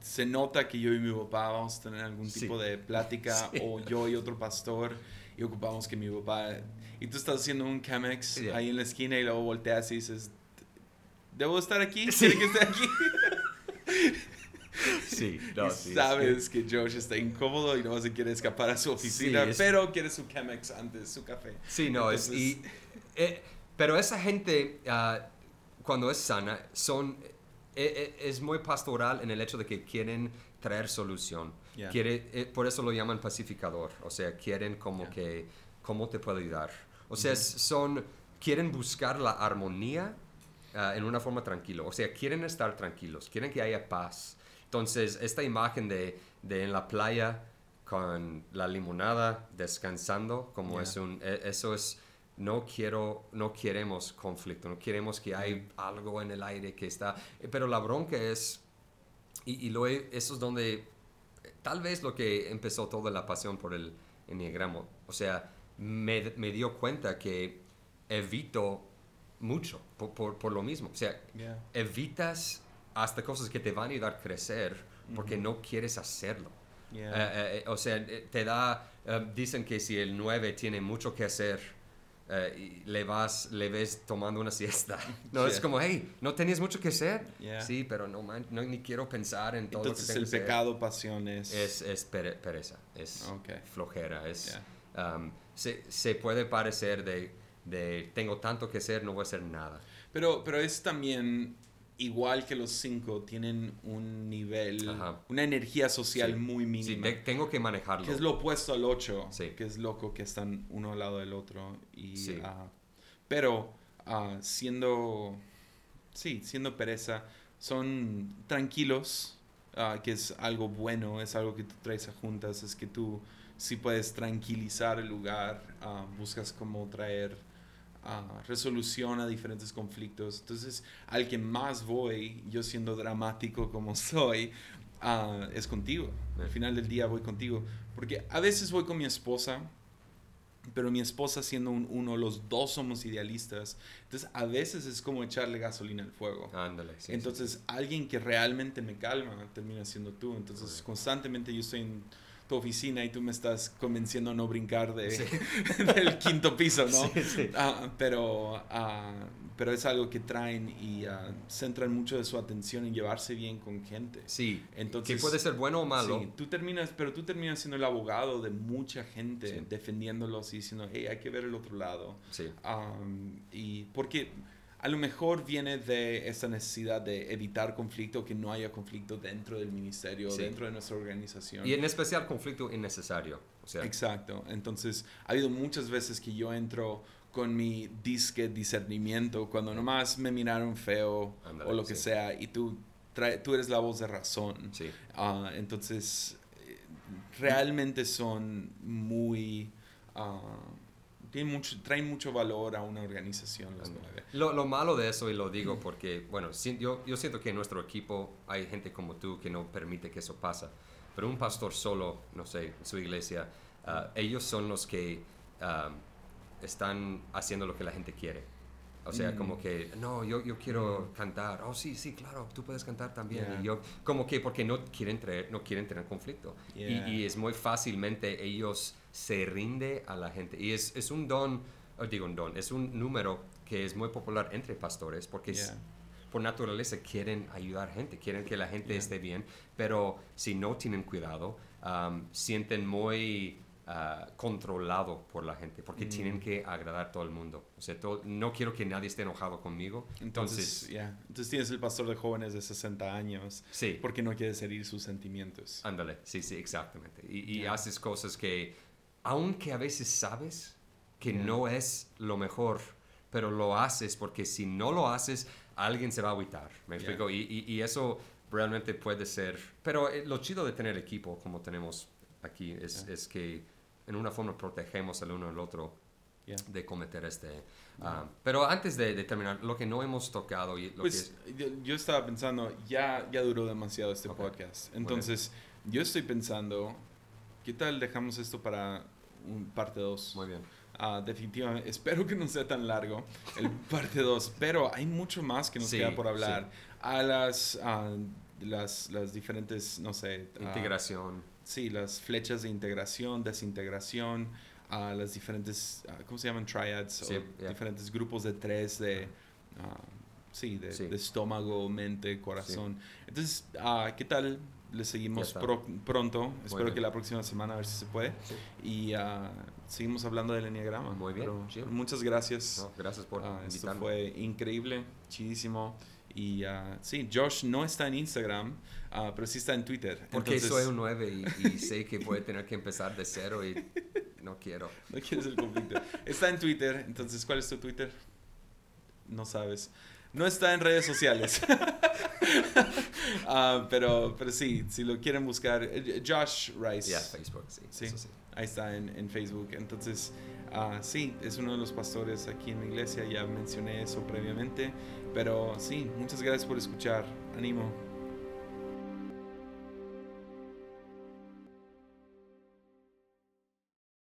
se nota que yo y mi papá vamos a tener algún Sí. tipo de plática Sí. o yo y otro pastor y ocupamos que mi papá... Y tú estás haciendo un Chemex ahí en la esquina y luego volteas y dices, ¿debo estar aquí? ¿Tiene que estar aquí? Sí, y sabes que... Josh está incómodo y no se quiere escapar a su oficina, es- pero quiere su Chemex antes, su café. Sí, no, es, Entonces- y, eh, pero esa gente, ah, cuando es sana, son, es muy pastoral en el hecho de que quieren traer solución. Yeah. Quiere, eh, por eso lo llaman pacificador, o sea, quieren como Yeah. que, ¿cómo te puedo ayudar? O sea, es- son, quieren buscar la armonía ah, en una forma tranquila, o sea, quieren estar tranquilos, quieren que haya paz. Entonces, esta imagen de, de en la playa con la limonada descansando, como Yeah. es un, e- eso es, no quiero, no queremos conflicto, no queremos que hay algo en el aire que está, eh, pero la bronca es, y, y lo he- eso es donde, eh, tal vez lo que empezó toda la pasión por el enneagramo, o sea, me, me dio cuenta que evito mucho por, por, por lo mismo, o sea, Yeah. evitas hasta cosas que te van a ayudar a crecer porque no quieres hacerlo. Yeah. Eh, o sea, te da, dicen que si el 9 tiene mucho que hacer, eh, y le vas, le ves tomando una siesta. No, es Yeah. como, hey, ¿no tenías mucho que hacer? Yeah. Sí, pero no, man, no, ni quiero pensar en todo Entonces lo que el que hacer. pecado, pasiones. Es, es pere- pereza, es Ok. flojera, es, um, se, se puede parecer de, de, tengo tanto que hacer, no voy a hacer nada. Pero, pero es también igual que los cinco, tienen un nivel, Ajá. una energía social Sí. muy Sí, mínima. te- tengo que manejarlo. que es lo opuesto al 8, Sí. que es loco que están uno al lado del otro. Y, Sí. ah, pero ah, siendo, sí, siendo pereza, son tranquilos, ah, que es algo bueno, es algo que tú traes a juntas, es que tú sí puedes tranquilizar el lugar, buscas cómo traer ah, resolución a diferentes conflictos. Entonces, al que más voy, yo siendo dramático como soy, ah, es contigo. Al final del día voy contigo. Porque a veces voy con mi esposa, pero mi esposa siendo un uno, los dos somos idealistas. Entonces, a veces es como echarle gasolina al fuego. Ándale, sí, sí. Entonces, alguien que realmente me calma termina siendo tú. Entonces, constantemente yo estoy en tu oficina y tú me estás convenciendo a no brincar de, Sí. del quinto piso, ¿no? Sí, sí. Ah, pero, ah, pero es algo que traen y ah, centran mucho de su atención en llevarse bien con gente. Sí, Entonces, que puede ser bueno o malo. Sí, tú terminas, pero tú terminas siendo el abogado de mucha gente, defendiéndolos y diciendo, hey, hay que ver el otro lado. Sí, Um, y porque a lo mejor viene de esa necesidad de evitar conflicto, que no haya conflicto dentro del ministerio, Sí. dentro de nuestra organización. Y en especial conflicto innecesario. O sea, Exacto. Entonces, ha habido muchas veces que yo entro con mi disque discernimiento cuando nomás me miraron feo o lo que sí. sea y tú, trae- tú eres la voz de razón. sí, Ah, entonces, eh, realmente son muy... ah, tienen mucho, traen mucho valor a una organización los nueve. Lo, lo malo de eso, y lo digo porque, bueno, yo, yo siento que en nuestro equipo hay gente como tú que no permite que eso pase. Pero un pastor solo, no sé, en su iglesia, ah, ellos son los que ah, están haciendo lo que la gente quiere. O sea, Mm. como que, no, yo, yo quiero cantar. Oh, sí, sí, claro, tú puedes cantar también. Yeah. Y yo, como que, porque no quieren, traer, no quieren tener conflicto. Y- Yeah. Y, es muy fácilmente ellos se rinde a la gente. Y es, es un don, oh, digo un don, es un número que es muy popular entre pastores porque es- por naturaleza quieren ayudar gente, quieren que la gente esté bien, pero si no tienen cuidado, um, sienten muy ah, controlado por la gente porque Mm. tienen que agradar a todo el mundo. O sea, todo- no quiero que nadie esté enojado conmigo. Entonces, Entonces, yeah. Entonces tienes el pastor de jóvenes de 60 años sí. porque no quieres herir sus sentimientos. Ándale, sí, sí, exactamente. Y, y Ya. haces cosas que, aunque a veces sabes que Ya. no es lo mejor, pero lo haces porque si no lo haces, alguien se va a agüitar. ¿Me explico? Y, y- y eso realmente puede ser... Pero eh, lo chido de tener equipo como tenemos aquí es, Ya. es que en una forma protegemos el uno al otro Yeah. de cometer este... ah, pero antes de, de terminar, lo que no hemos tocado y lo Pues yo, yo estaba pensando, ya, ya duró demasiado este Ok, podcast. Entonces, yo estoy pensando, ¿qué tal dejamos esto para un parte 2? que... Muy bien. Ah, definitivamente, espero que no sea tan largo el parte 2, pero hay mucho más que nos Sí, queda por hablar. A las, ah, las, las diferentes, no sé, ah, Integración. Sí, las flechas de integración, desintegración, a las diferentes, ah, ¿cómo se llaman? Triads, Sí, o yeah. diferentes grupos de tres de, ah, sí, de, Sí. de estómago, mente, corazón. Entonces, ah, ¿qué tal? Le seguimos pro- pronto. Espero bien. que la próxima semana a ver si se puede. Y ah, seguimos hablando del enneagrama. Muy bien, Pero chido. muchas gracias. No, gracias por Ah, esto invitarme. fue increíble, chidísimo. Y sí, Josh no está en Instagram, ah, pero sí está en Twitter. Porque Entonces, soy un 9 y, y sé que voy a tener que empezar de cero y no quiero. No quieres el conflicto. Está en Twitter, entonces, ¿cuál es tu Twitter? No sabes. No está en redes sociales. Ah, pero, pero sí, si lo quieren buscar, eh, Josh Rice. Ya, Facebook, sí. Sí. Eso sí. Ahí está en, en Facebook. Entonces, ah, sí, es uno de los pastores aquí en la iglesia. Ya mencioné eso previamente. Pero sí, muchas gracias por escuchar. Animo.